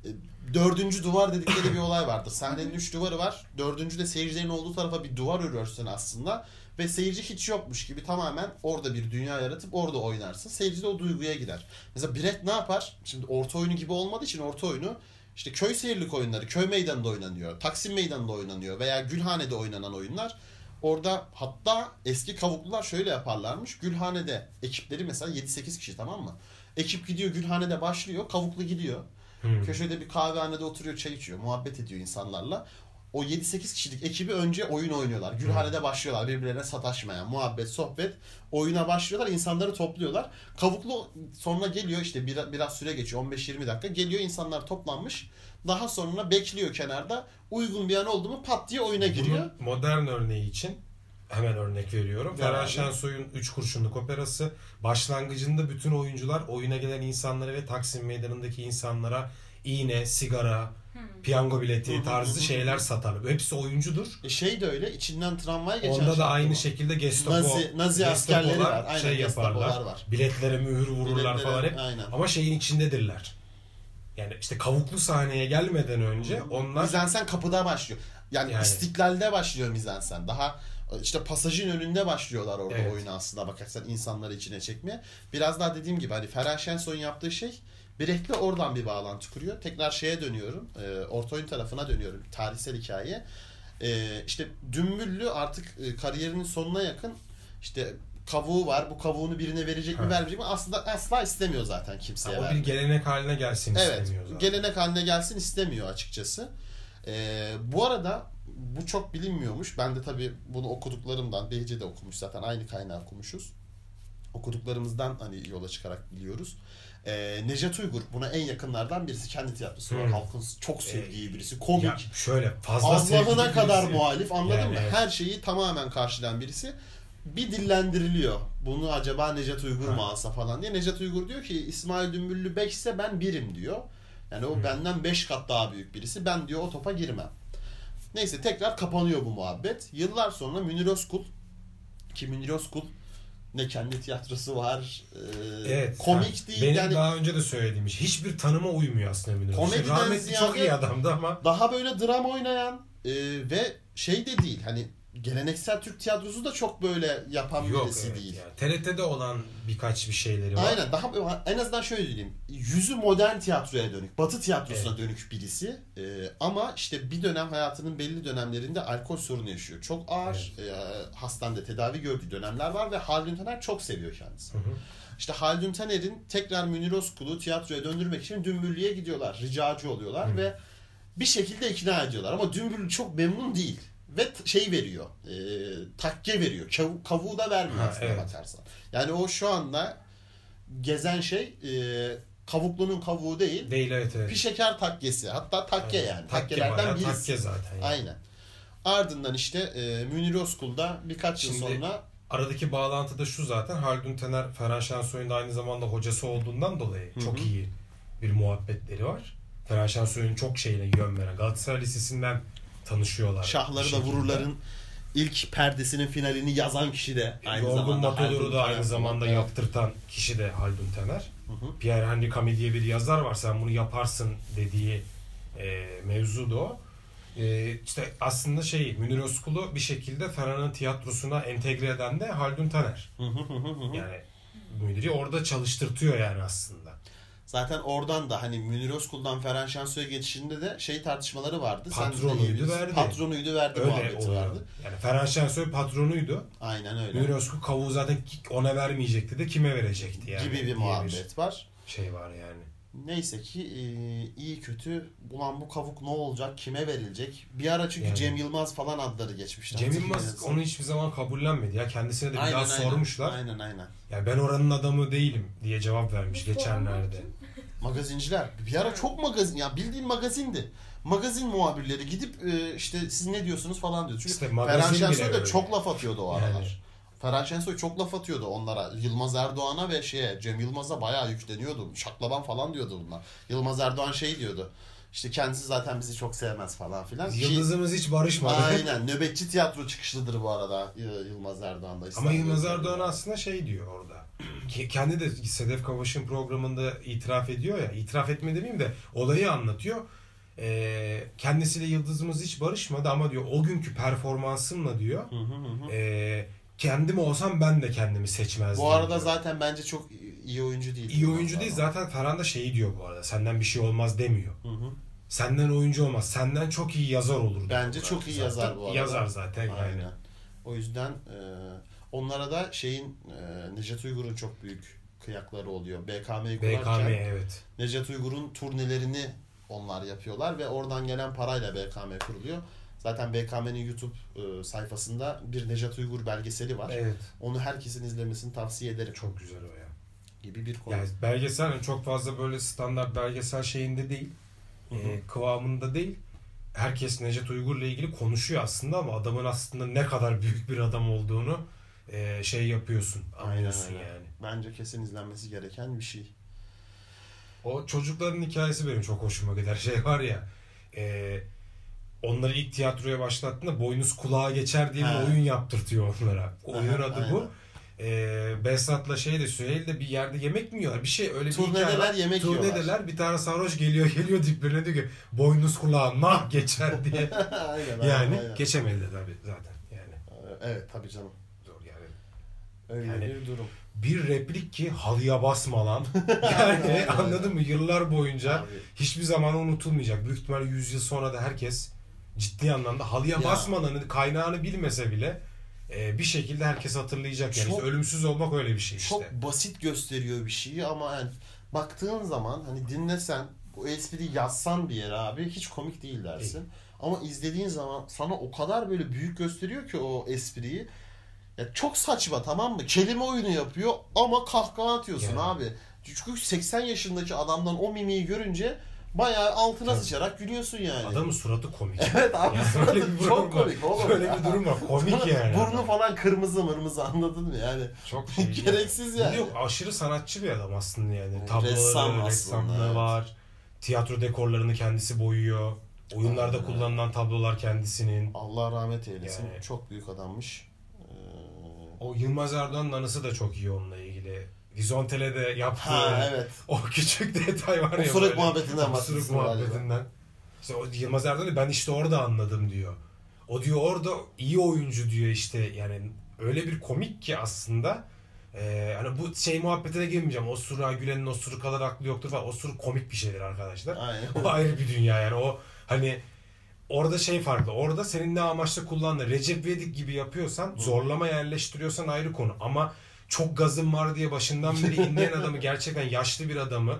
e, dördüncü duvar dedikleri bir *laughs* olay vardır. Sahnenin üç duvarı var. Dördüncü de seyircilerin olduğu tarafa bir duvar örürsün aslında. Ve seyirci hiç yokmuş gibi tamamen orada bir dünya yaratıp orada oynarsın. Seyirci de o duyguya girer. Mesela Brett ne yapar? Şimdi orta oyunu gibi olmadığı için orta oyunu işte köy seyirlik oyunları, köy meydanında oynanıyor, Taksim meydanında oynanıyor veya Gülhane'de oynanan oyunlar. Orada hatta eski kavuklular şöyle yaparlarmış. Gülhane'de ekipleri mesela 7-8 kişi tamam mı? Ekip gidiyor Gülhane'de başlıyor. Kavuklu gidiyor. Hmm. Köşede bir kahvehanede oturuyor çay içiyor. Muhabbet ediyor insanlarla. O 7-8 kişilik ekibi önce oyun oynuyorlar. Gülhane'de başlıyorlar birbirlerine sataşmaya. Muhabbet, sohbet. Oyuna başlıyorlar. insanları topluyorlar. Kavuklu sonra geliyor işte bir, biraz süre geçiyor. 15-20 dakika. Geliyor insanlar toplanmış. Daha sonra bekliyor kenarda. Uygun bir an oldu mu pat diye oyuna giriyor. Bunun modern örneği için hemen örnek veriyorum. Ver Ferhan abi. Şensoy'un 3 kurşunluk operası başlangıcında bütün oyuncular oyuna gelen insanlara ve Taksim Meydanı'ndaki insanlara iğne, sigara, piyango bileti tarzı şeyler satarlar. Hepsi oyuncudur. E şey de öyle içinden tramvay geçen Onda şey da aynı bu. şekilde Gestapo, Nazi, Nazi askerleri var. Aynen şey yaparlar. var. Biletlere mühür vururlar Biletlere- falan hep. Aynen. Ama şeyin içindedirler. Yani işte kavuklu sahneye gelmeden önce onlar Mizansen kapıda başlıyor. Yani, Yani. istiklalde başlıyor mizansen. Daha işte pasajın önünde başlıyorlar orada Evet. oyunu aslında bakarsan insanları içine çekmeye. Biraz daha dediğim gibi hani Ferhan Şensoy'un yaptığı şey Brecht'le oradan bir bağlantı kuruyor. Tekrar şeye dönüyorum. E, orta oyun tarafına dönüyorum. Tarihsel hikaye. E, işte Dümbüllü artık e, kariyerinin sonuna yakın işte kavuğu var. Bu kavuğunu birine verecek mi Ha. vermeyecek mi? Aslında asla istemiyor zaten kimseye o bir vermeyi. gelenek haline gelsin Evet. istemiyor zaten. Gelenek haline gelsin istemiyor açıkçası. Ee, bu arada bu çok bilinmiyormuş. Ben de tabii bunu okuduklarımdan, Beyce de okumuş zaten aynı kaynağı okumuşuz. Okuduklarımızdan hani yola çıkarak biliyoruz. Ee, Nejat Uygur buna en yakınlardan birisi. Kendi tiyatrosu var. Hmm. Halkın çok sevdiği birisi. Komik. Ya şöyle fazla Allah'ına kadar birisi. muhalif anladın Yani mı? evet. Her şeyi tamamen karşılayan birisi. Bir dillendiriliyor. Bunu acaba Necat Uygur Ha. mu alsa falan diye. Necat Uygur diyor ki İsmail Dümbüllü 5 ise ben birim diyor. Yani o Hı. benden 5 kat daha büyük birisi. Ben diyor o topa girmem. Neyse tekrar kapanıyor bu muhabbet. Yıllar sonra Münir Özkul ki Münir Özkul ne kendi tiyatrosu var. e, Evet. komik ha. değil. Benim yani daha önce de söylediğim iş. Hiçbir tanıma uymuyor aslında Münir. Komediden Rahmetli çok iyi adamdı ama daha böyle dram oynayan e, ve şey de değil hani geleneksel Türk tiyatrosu da çok böyle yapan yok birisi evet değil. yani. TRT'de olan birkaç bir şeyleri var. Aynen daha en azından şöyle diyeyim. Yüzü modern tiyatroya dönük, batı tiyatrosuna dönük birisi. E, ama işte bir dönem hayatının belli dönemlerinde alkol sorunu yaşıyor. Çok ağır e, hastanede tedavi gördüğü dönemler var ve Haldun Taner çok seviyor kendisini. Hı hı. İşte Haldun Taner'in tekrar Münir Özkul'u tiyatroya döndürmek için Dümbüllü'ye gidiyorlar. Ricacı oluyorlar Hı. ve bir şekilde ikna ediyorlar. Ama Dümbüllü çok memnun değil. Ve şey veriyor. E, takke veriyor. Kav- kavuğu da vermiyor Ha, aslına evet. bakarsan. Yani o şu anda gezen şey e, kavuklunun kavuğu değil. Değil evet evet. Bir şeker takkesi. Hatta takke Aynen. yani. Takke Takkelerden birisi. takke zaten. yani. Aynen. Ardından işte e, Münir Özkul'da birkaç yıl Şimdi- sonra Aradaki bağlantı da şu zaten. Haldun Tener, Ferhan Şensoy'un da aynı zamanda hocası olduğundan dolayı Hı çok iyi bir muhabbetleri var. Ferhan Şensoy'un çok şeyine yön veren. Galatasaray Lisesi'nden tanışıyorlar. Şahları da vururların ilk perdesinin finalini yazan kişi de aynı Yorgun zamanda Matador'u da aynı zamanda Evet. yaptırtan kişi de Haldun Tener. Hı hı. Pierre Henry Camus diye bir yazar var. Sen bunu yaparsın dediği e, mevzu da o. E, işte aslında şey Münir Özkul'u bir şekilde Ferhan'ın tiyatrosuna entegre eden de Haldun Taner. Hı. Yani Münir'i orada çalıştırtıyor yani aslında. Zaten oradan da hani Münir Özkul'dan Ferhan Şensoy'a geçişinde de şey tartışmaları vardı. Patronuydu, verdi. Patronuydu verdi Öyle muhabbeti oluyor. vardı. Yani Ferhan Şensoy patronuydu. Aynen öyle. Münir Özkul kavuğu zaten ona vermeyecekti de kime verecekti yani. gibi bir muhabbet var. şey var yani. Neyse ki e, iyi kötü ulan bu kavuk ne olacak kime verilecek? Bir ara çünkü Yani. Cem Yılmaz falan adları geçmişti. Cem Yılmaz onu hiçbir zaman kabullenmedi ya. Kendisine de bir Aynen, daha aynen. sormuşlar. Aynen aynen. Ya ben oranın adamı değilim diye cevap vermiş geçenlerde. soranlar Magazinciler. Bir ara çok magazin ya bildiğin magazindi. Magazin muhabirleri gidip e, işte siz ne diyorsunuz falan diyor. Çünkü İşte Ferhan Şensoy da çok laf atıyordu o aralar. Yani. Ferhan Şensoy çok laf atıyordu onlara. Yılmaz Erdoğan'a ve şeye Cem Yılmaz'a bayağı yükleniyordu. Şaklaban falan diyordu bunlar. Yılmaz Erdoğan şey diyordu. İşte kendisi zaten bizi çok sevmez falan filan. Ki- Yıldızımız hiç barışmadı. Aynen. Nöbetçi tiyatro çıkışlıdır bu arada y- Yılmaz Erdoğan da. Ama İstanbul Yılmaz. Erdoğan aslında şey diyor orada. Kendi de Sedef Kavaş'ın programında itiraf ediyor ya. İtiraf etme demeyeyim de olayı anlatıyor. Ee, kendisiyle yıldızımız hiç barışmadı ama diyor o günkü performansımla diyor Hı hı hı ee, kendim olsam ben de kendimi seçmezdim. Bu arada diyor. zaten bence çok iyi oyuncu değil. iyi oyuncu değil zaten Ferhan da şeyi diyor bu arada senden bir şey olmaz demiyor. Hı hı. Senden oyuncu olmaz. Senden çok iyi yazar olur. Bence çok iyi zaten. yazar bu arada. Yazar zaten yani. Aynen. O yüzden e, onlara da şeyin e, Necdet Uygur'un çok büyük kıyakları oluyor. BKM'yi BKM kurarken evet. Necdet Uygur'un turnelerini onlar yapıyorlar ve oradan gelen parayla BKM kuruluyor. Zaten BKM'nin YouTube e, sayfasında bir Necdet Uygur belgeseli var. Evet. Onu herkesin izlemesini tavsiye ederim. Çok güzel o ya. gibi bir konu. Yani belgesel çok fazla böyle standart belgesel şeyinde değil. Hı hı. e, kıvamında değil. Herkes Necdet Uygur'la ilgili konuşuyor aslında ama adamın aslında ne kadar büyük bir adam olduğunu e, şey yapıyorsun. Aynen Anlıyorsun öyle. yani. Bence kesin izlenmesi gereken bir şey. O çocukların hikayesi benim çok hoşuma gider. *laughs* Şey var ya e, onları ilk tiyatroya başlattığında boynuz kulağa geçer diye bir oyun yaptırtıyor onlara. Oyunun Aha, adı aynen. bu. E, Behzat'la şey de Süheyl de bir yerde yemek mi yiyorlar? Bir şey öyle bir Turnedeler, hikaye var. yemek Turnedeler yiyorlar. bir tane sarhoş geliyor *laughs* geliyor diplerine diyor ki boynuz kulağa nah geçer diye. *laughs* aynen, aynen, yani aynen. geçemedi de tabii zaten yani. Evet tabii canım. Öyle Yani- bir durum. Bir replik ki halıya basma lan. *laughs* yani anladın mı? Yıllar boyunca Abi. hiçbir zaman unutulmayacak. Büyük ihtimalle 100 yıl sonra da herkes ciddi anlamda halıya Ya. basmanın kaynağını bilmese bile e, bir şekilde herkes hatırlayacak. Yani Çok- işte ölümsüz olmak öyle bir şey işte. Çok basit gösteriyor bir şeyi ama yani baktığın zaman hani dinlesen bu espriyi yazsan bir yere abi hiç komik değil dersin. Ama izlediğin zaman sana o kadar böyle büyük gösteriyor ki o espriyi. Ya çok saçma tamam mı? Kelime oyunu yapıyor ama kahkaha atıyorsun Yani. abi. Çünkü 80 yaşındaki adamdan o mimiği görünce bayağı altına Tabii. sıçarak gülüyorsun yani. Adamın suratı komik. *laughs* Evet abi Yani durum çok var. komik oğlum. Böyle bir durum var. Komik yani. Burnu falan kırmızı mırmızı anladın mı yani? Çok *laughs* şey. Gereksiz yani. Yok aşırı sanatçı bir adam aslında yani. Tabloları, Ressam ressamlığı evet. var. Tiyatro dekorlarını kendisi boyuyor. Oyunlarda Aynen. kullanılan tablolar kendisinin. Allah rahmet eylesin. Yani. Çok büyük adammış. O Yılmaz Erdoğan'ın anısı da çok iyi onunla ilgili. Vizontele'de yaptığı Ha evet. o küçük detay var ya. Osuruk böyle. muhabbetinden Osuruk bahsetsin galiba. muhabbetinden. İşte o Yılmaz Erdoğan diyor, ben işte orada anladım diyor. O diyor orada iyi oyuncu diyor işte yani öyle bir komik ki aslında. Ee, hani bu şey muhabbetine girmeyeceğim. Osuruğa gülenin osuruk kadar aklı yoktur falan. Osuruk komik bir şeydir arkadaşlar. Aynen. O ayrı bir dünya yani. O hani orada şey farklı. Orada senin ne amaçla kullandığın Recep İvedik gibi yapıyorsan zorlama yerleştiriyorsan ayrı konu. Ama çok gazım var diye başından beri inleyen adamı *laughs* gerçekten yaşlı bir adamı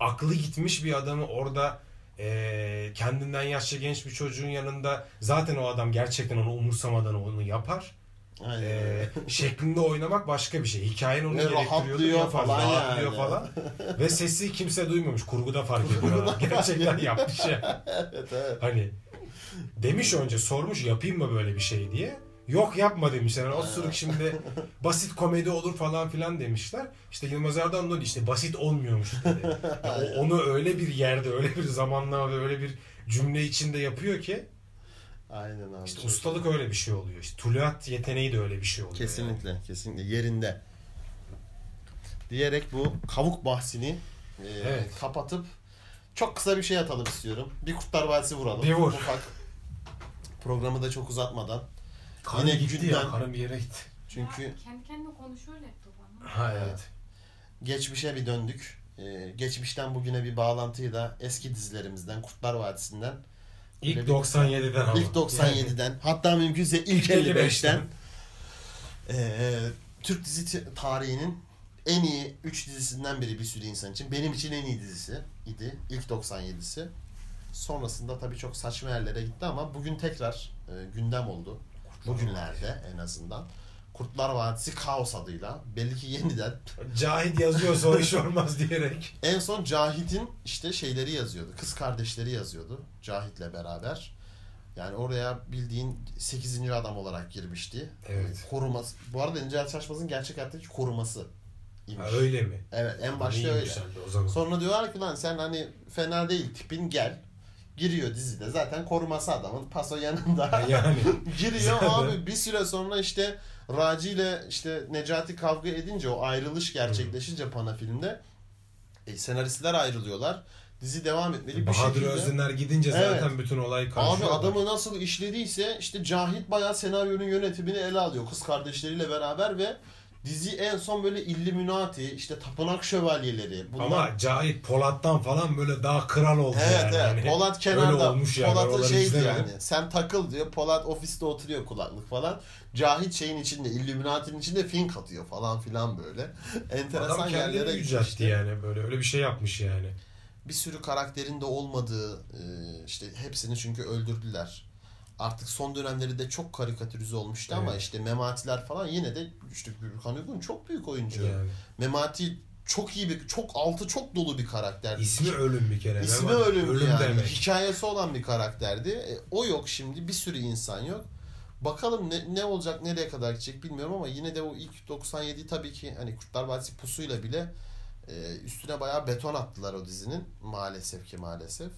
aklı gitmiş bir adamı orada eee, kendinden yaşça genç bir çocuğun yanında zaten o adam gerçekten onu umursamadan onu yapar. Aynen. Eee, şeklinde oynamak başka bir şey. Hikayenin onu gerektiriyordu. rahatlıyor falan rahatlıyor yani. falan. Ve sesi kimse duymamış. Kurguda fark ediyor. *laughs* Gerçekten yapmış ya. *laughs* evet evet. Hani demiş önce sormuş yapayım mı böyle bir şey diye. Yok yapma demişler. Yani osuruk şimdi *laughs* basit komedi olur falan filan demişler. İşte Yılmaz Erdoğan da işte basit olmuyormuş dedi. Yani onu öyle bir yerde, öyle bir zamanla ve öyle bir cümle içinde yapıyor ki Aynen abi. işte ustalık öyle bir şey oluyor. İşte tuluat yeteneği de öyle bir şey oluyor. Kesinlikle, kesinlikle yerinde. Diyerek bu kavuk bahsini e, Evet. kapatıp çok kısa bir şey atalım istiyorum. Bir Kurtlar Vadisi vuralım. Bir vur. Ufak. Programı da çok uzatmadan. Yani. Karım Yine gitti günden- ya. Karım bir yere gitti. Çünkü Ya, kendi kendine konuşuyor laptop ama. Ha evet. geçmişe bir döndük. E, geçmişten bugüne bir bağlantıyı da eski dizilerimizden, Kurtlar Vadisi'nden, İlk bir- 97'den ama. ilk 97'den, hatta mümkünse ilk 55'ten Ee, Türk dizi tarihinin en iyi 3 dizisinden biri bir sürü insan için. Benim için en iyi dizisi idi. İlk 97'si. Sonrasında tabii çok saçma yerlere gitti ama bugün tekrar e, gündem oldu. Bugünlerde en azından. Kurtlar Vadisi Kaos adıyla. Belli ki yeniden. *laughs* Cahit yazıyorsa o iş olmaz diyerek. En son Cahit'in işte şeyleri yazıyordu. Kız kardeşleri yazıyordu. Cahit'le beraber. Yani oraya bildiğin 8. adam olarak girmişti. Evet. Koruması. Bu arada Nicel Şaşmaz'ın gerçek hayattaki koruması. Ha, öyle mi? Evet en başta öyle. sen de o zaman. Sonra diyorlar ki lan sen hani fena değil tipin gel. Giriyor dizide. Zaten koruması adamın. Paso yanında. *laughs* yani. *laughs* Giriyor abi bir süre sonra işte Raci ile işte Necati kavga edince o ayrılış gerçekleşince Pana filmde e, senaristler ayrılıyorlar. Dizi devam etmeli bir Bahadır şekilde. Özdener gidince zaten Evet. bütün olay Abi karışıyor. adamı nasıl işlediyse işte Cahit bayağı senaryonun yönetimini ele alıyor kız kardeşleriyle beraber ve dizi en son böyle Illuminati işte tapınak şövalyeleri bunlar Ama Cahit Polat'tan falan böyle daha kral oldu Evet yani. evet. Hani Polat kenarda. olmuş yani. Şeydi izlemedim. yani. Sen takıl diyor. Polat ofiste oturuyor kulaklık falan. Cahit şeyin içinde, Illuminati'nin içinde fink atıyor falan filan böyle. *laughs* Enteresan Adam yerlere gitmişti. yani böyle öyle bir şey yapmış yani. Bir sürü karakterin de olmadığı e, işte hepsini çünkü öldürdüler. Artık son dönemleri de çok karikatürize olmuştu ama Evet. işte Mematiler falan yine de işte Gürkan Uygun çok büyük oyuncu. yani. Memati çok iyi bir, çok altı çok dolu bir karakter. İsmi ölüm bir kere. İsmi var? ölüm, yani. demek. Hikayesi olan bir karakterdi. E, o yok şimdi. Bir sürü insan yok. Bakalım ne, ne olacak, nereye kadar gidecek bilmiyorum ama yine de o ilk 97 tabii ki hani Kurtlar Vadisi pusuyla bile e, üstüne bayağı beton attılar o dizinin. Maalesef ki maalesef.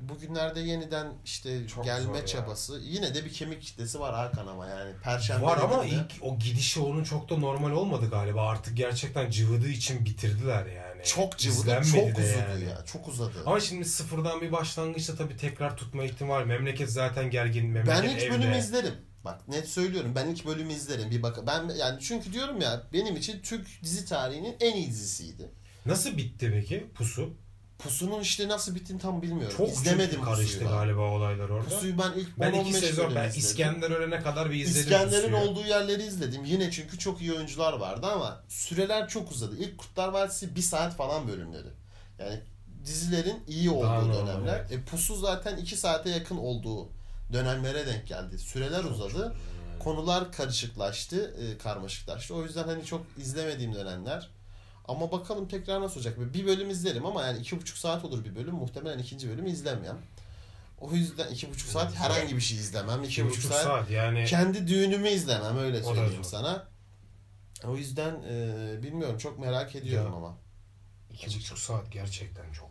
Bugünlerde yeniden işte Çok gelme ya. çabası. Yine de bir kemik kitlesi var Hakan ama yani. Perşembe Var ama de- ilk o gidişi onun çok da normal olmadı galiba. Artık gerçekten cıvıdığı için bitirdiler yani. çok cıvıdı, İzlenmedi çok uzadı yani. ya. Çok uzadı. Ama şimdi sıfırdan bir başlangıçta tabii tekrar tutma ihtimali. Memleket zaten gergin. Memleket ben ilk evde. bölümü izlerim. Bak net söylüyorum. Ben ilk bölümü izlerim. Bir bak ben yani çünkü diyorum ya benim için Türk dizi tarihinin en iyi dizisiydi. Nasıl bitti peki Pusu? Pusu'nun işte nasıl bittiğini tam bilmiyorum. Çok İzlemedim karıştı Pusu'yu ben. galiba olaylar orada. Pusu'yu ben ilk ben 10-15 iki sezon ben izledim. İskender ölene kadar bir izledim İskender'in Pusu'yu. olduğu yerleri izledim. Yine çünkü çok iyi oyuncular vardı ama süreler çok uzadı. İlk Kurtlar Vadisi bir saat falan bölümleri. Yani dizilerin iyi olduğu Daha normal, dönemler. evet. E, Pusu zaten iki saate yakın olduğu dönemlere denk geldi. Süreler uzadı. Konular karışıklaştı, e, karmaşıklaştı. O yüzden hani çok izlemediğim dönemler. Ama bakalım tekrar nasıl olacak. Bir bölüm izlerim ama yani iki buçuk saat olur bir bölüm. Muhtemelen ikinci bölümü izlemem. O yüzden iki buçuk saat herhangi bir şey izlemem. İki, İki buçuk, buçuk saat, saat yani. kendi düğünümü izlemem öyle O söyleyeyim zor. sana. O yüzden e, bilmiyorum çok merak ediyorum Ya. ama. İki buçuk saat gerçekten çok.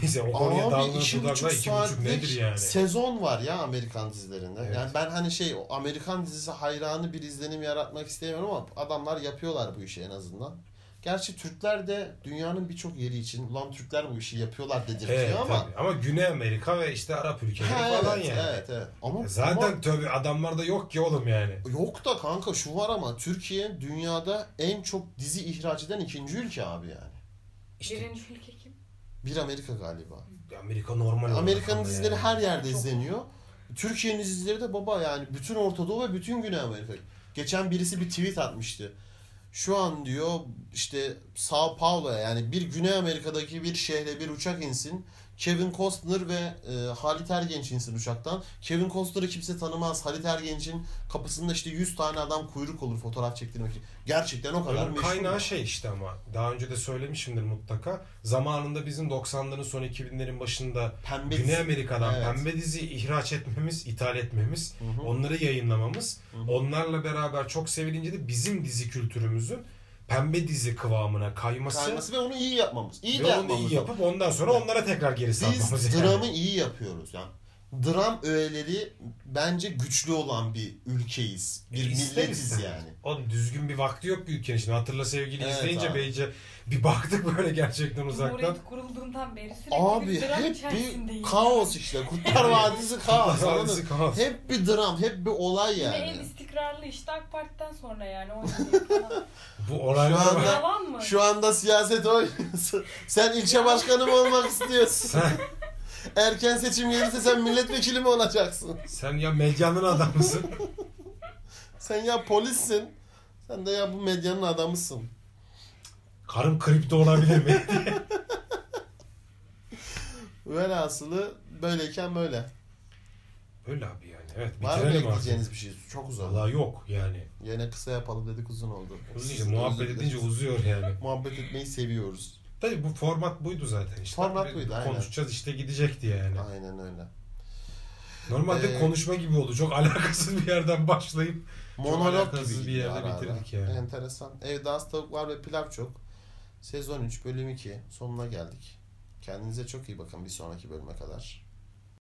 Neyse o konuya dalma iki buçuk iki buçuk nedir yani? sezon var ya Amerikan dizilerinde. Evet. Yani ben hani şey Amerikan dizisi hayranı bir izlenim yaratmak istemiyorum ama adamlar yapıyorlar bu işi en azından. Gerçi Türkler de dünyanın birçok yeri için ulan Türkler bu işi yapıyorlar dedirtiyor Evet, ama. tabii. ama Güney Amerika ve işte Arap ülkeleri Ha, falan evet, yani. evet evet. Ama, Zaten ama tabii adamlarda yok ki oğlum yani. yok da kanka şu var ama Türkiye dünyada en çok dizi ihraç eden ikinci ülke abi yani. İşte Birinci ülke kim? Bir Amerika galiba. Amerika normal Amerika'nın dizileri yani. her yerde Çok. izleniyor. Türkiye'nin dizileri de baba yani bütün Orta Doğu ve bütün Güney Amerika. Geçen birisi bir tweet atmıştı. Şu an diyor işte Sao Paulo'ya yani bir Güney Amerika'daki bir şehre bir uçak insin. Kevin Costner ve e, Halit Ergenç insin uçaktan. Kevin Costner'ı kimse tanımaz. Halit Ergenç'in kapısında işte 100 tane adam kuyruk olur fotoğraf çektirmek için. Gerçekten o kadar Onun meşhur. kaynağı şey işte ama daha önce de söylemişimdir mutlaka. Zamanında bizim 90'ların son 2000'lerin başında Pembe Güney dizi. Amerika'dan Evet. pembe dizi ihraç etmemiz, ithal etmemiz, Hı hı. onları yayınlamamız, Hı hı. onlarla beraber çok sevilince de bizim dizi kültürümüzün pembe dizi kıvamına kayması, Kayması ve onu iyi yapmamız. İyi de ve onu yapmamız. iyi yapıp ondan sonra onlara tekrar geri sarmamız Biz yani. dramı iyi yapıyoruz. Yani dram öğeleri bence güçlü olan bir ülkeyiz. Bir E, milletiz yani. Oğlum düzgün bir vakti yok ki ülkenin şimdi. Hatırla sevgili Evet izleyince abi. beyce bir baktık böyle gerçekten uzaktan. Cumhuriyet kurulduğundan beri sürekli Abi bir dram hep bir kaos işte. Kurtlar Vadisi kaos. Kurtlar Vadisi kaos. Hep bir dram, hep bir olay Yine en yani. istikrarlı işte AK Parti'den sonra yani. 17 yıl falan. Bu olaylar Şu anda- Yalan mı? Şu anda siyaset oynuyorsun. Sen ilçe başkanı mı olmak istiyorsun? Erken seçim gelirse sen milletvekili mi olacaksın? sen ya medyanın adamısın. Sen ya polissin. Sen de ya bu medyanın adamısın. Karım kripto olabilir mi? *laughs* Velhasılı böyleyken böyle. Öyle abi yani. Evet Var mı bitirelim artık. ekleyeceğiniz bir şey? Çok uzadı. Valla yok yani. Yine kısa yapalım dedik uzun oldu. Uzunca muhabbet edince uzuyor yani. *laughs* Muhabbet etmeyi seviyoruz. Tabii bu format buydu zaten işte. Format Bir- buydu, aynen. Konuşacağız işte gidecekti yani. Aynen öyle. Normalde Ee, konuşma gibi oldu. Çok *laughs* alakasız bir yerden başlayıp Monolog alakasız gibi bir yerde ara ara. bitirdik yani. Enteresan. Evde az tavuk var ve pilav çok. Sezon 3 bölüm 2 sonuna geldik. Kendinize çok iyi bakın bir sonraki bölüme kadar.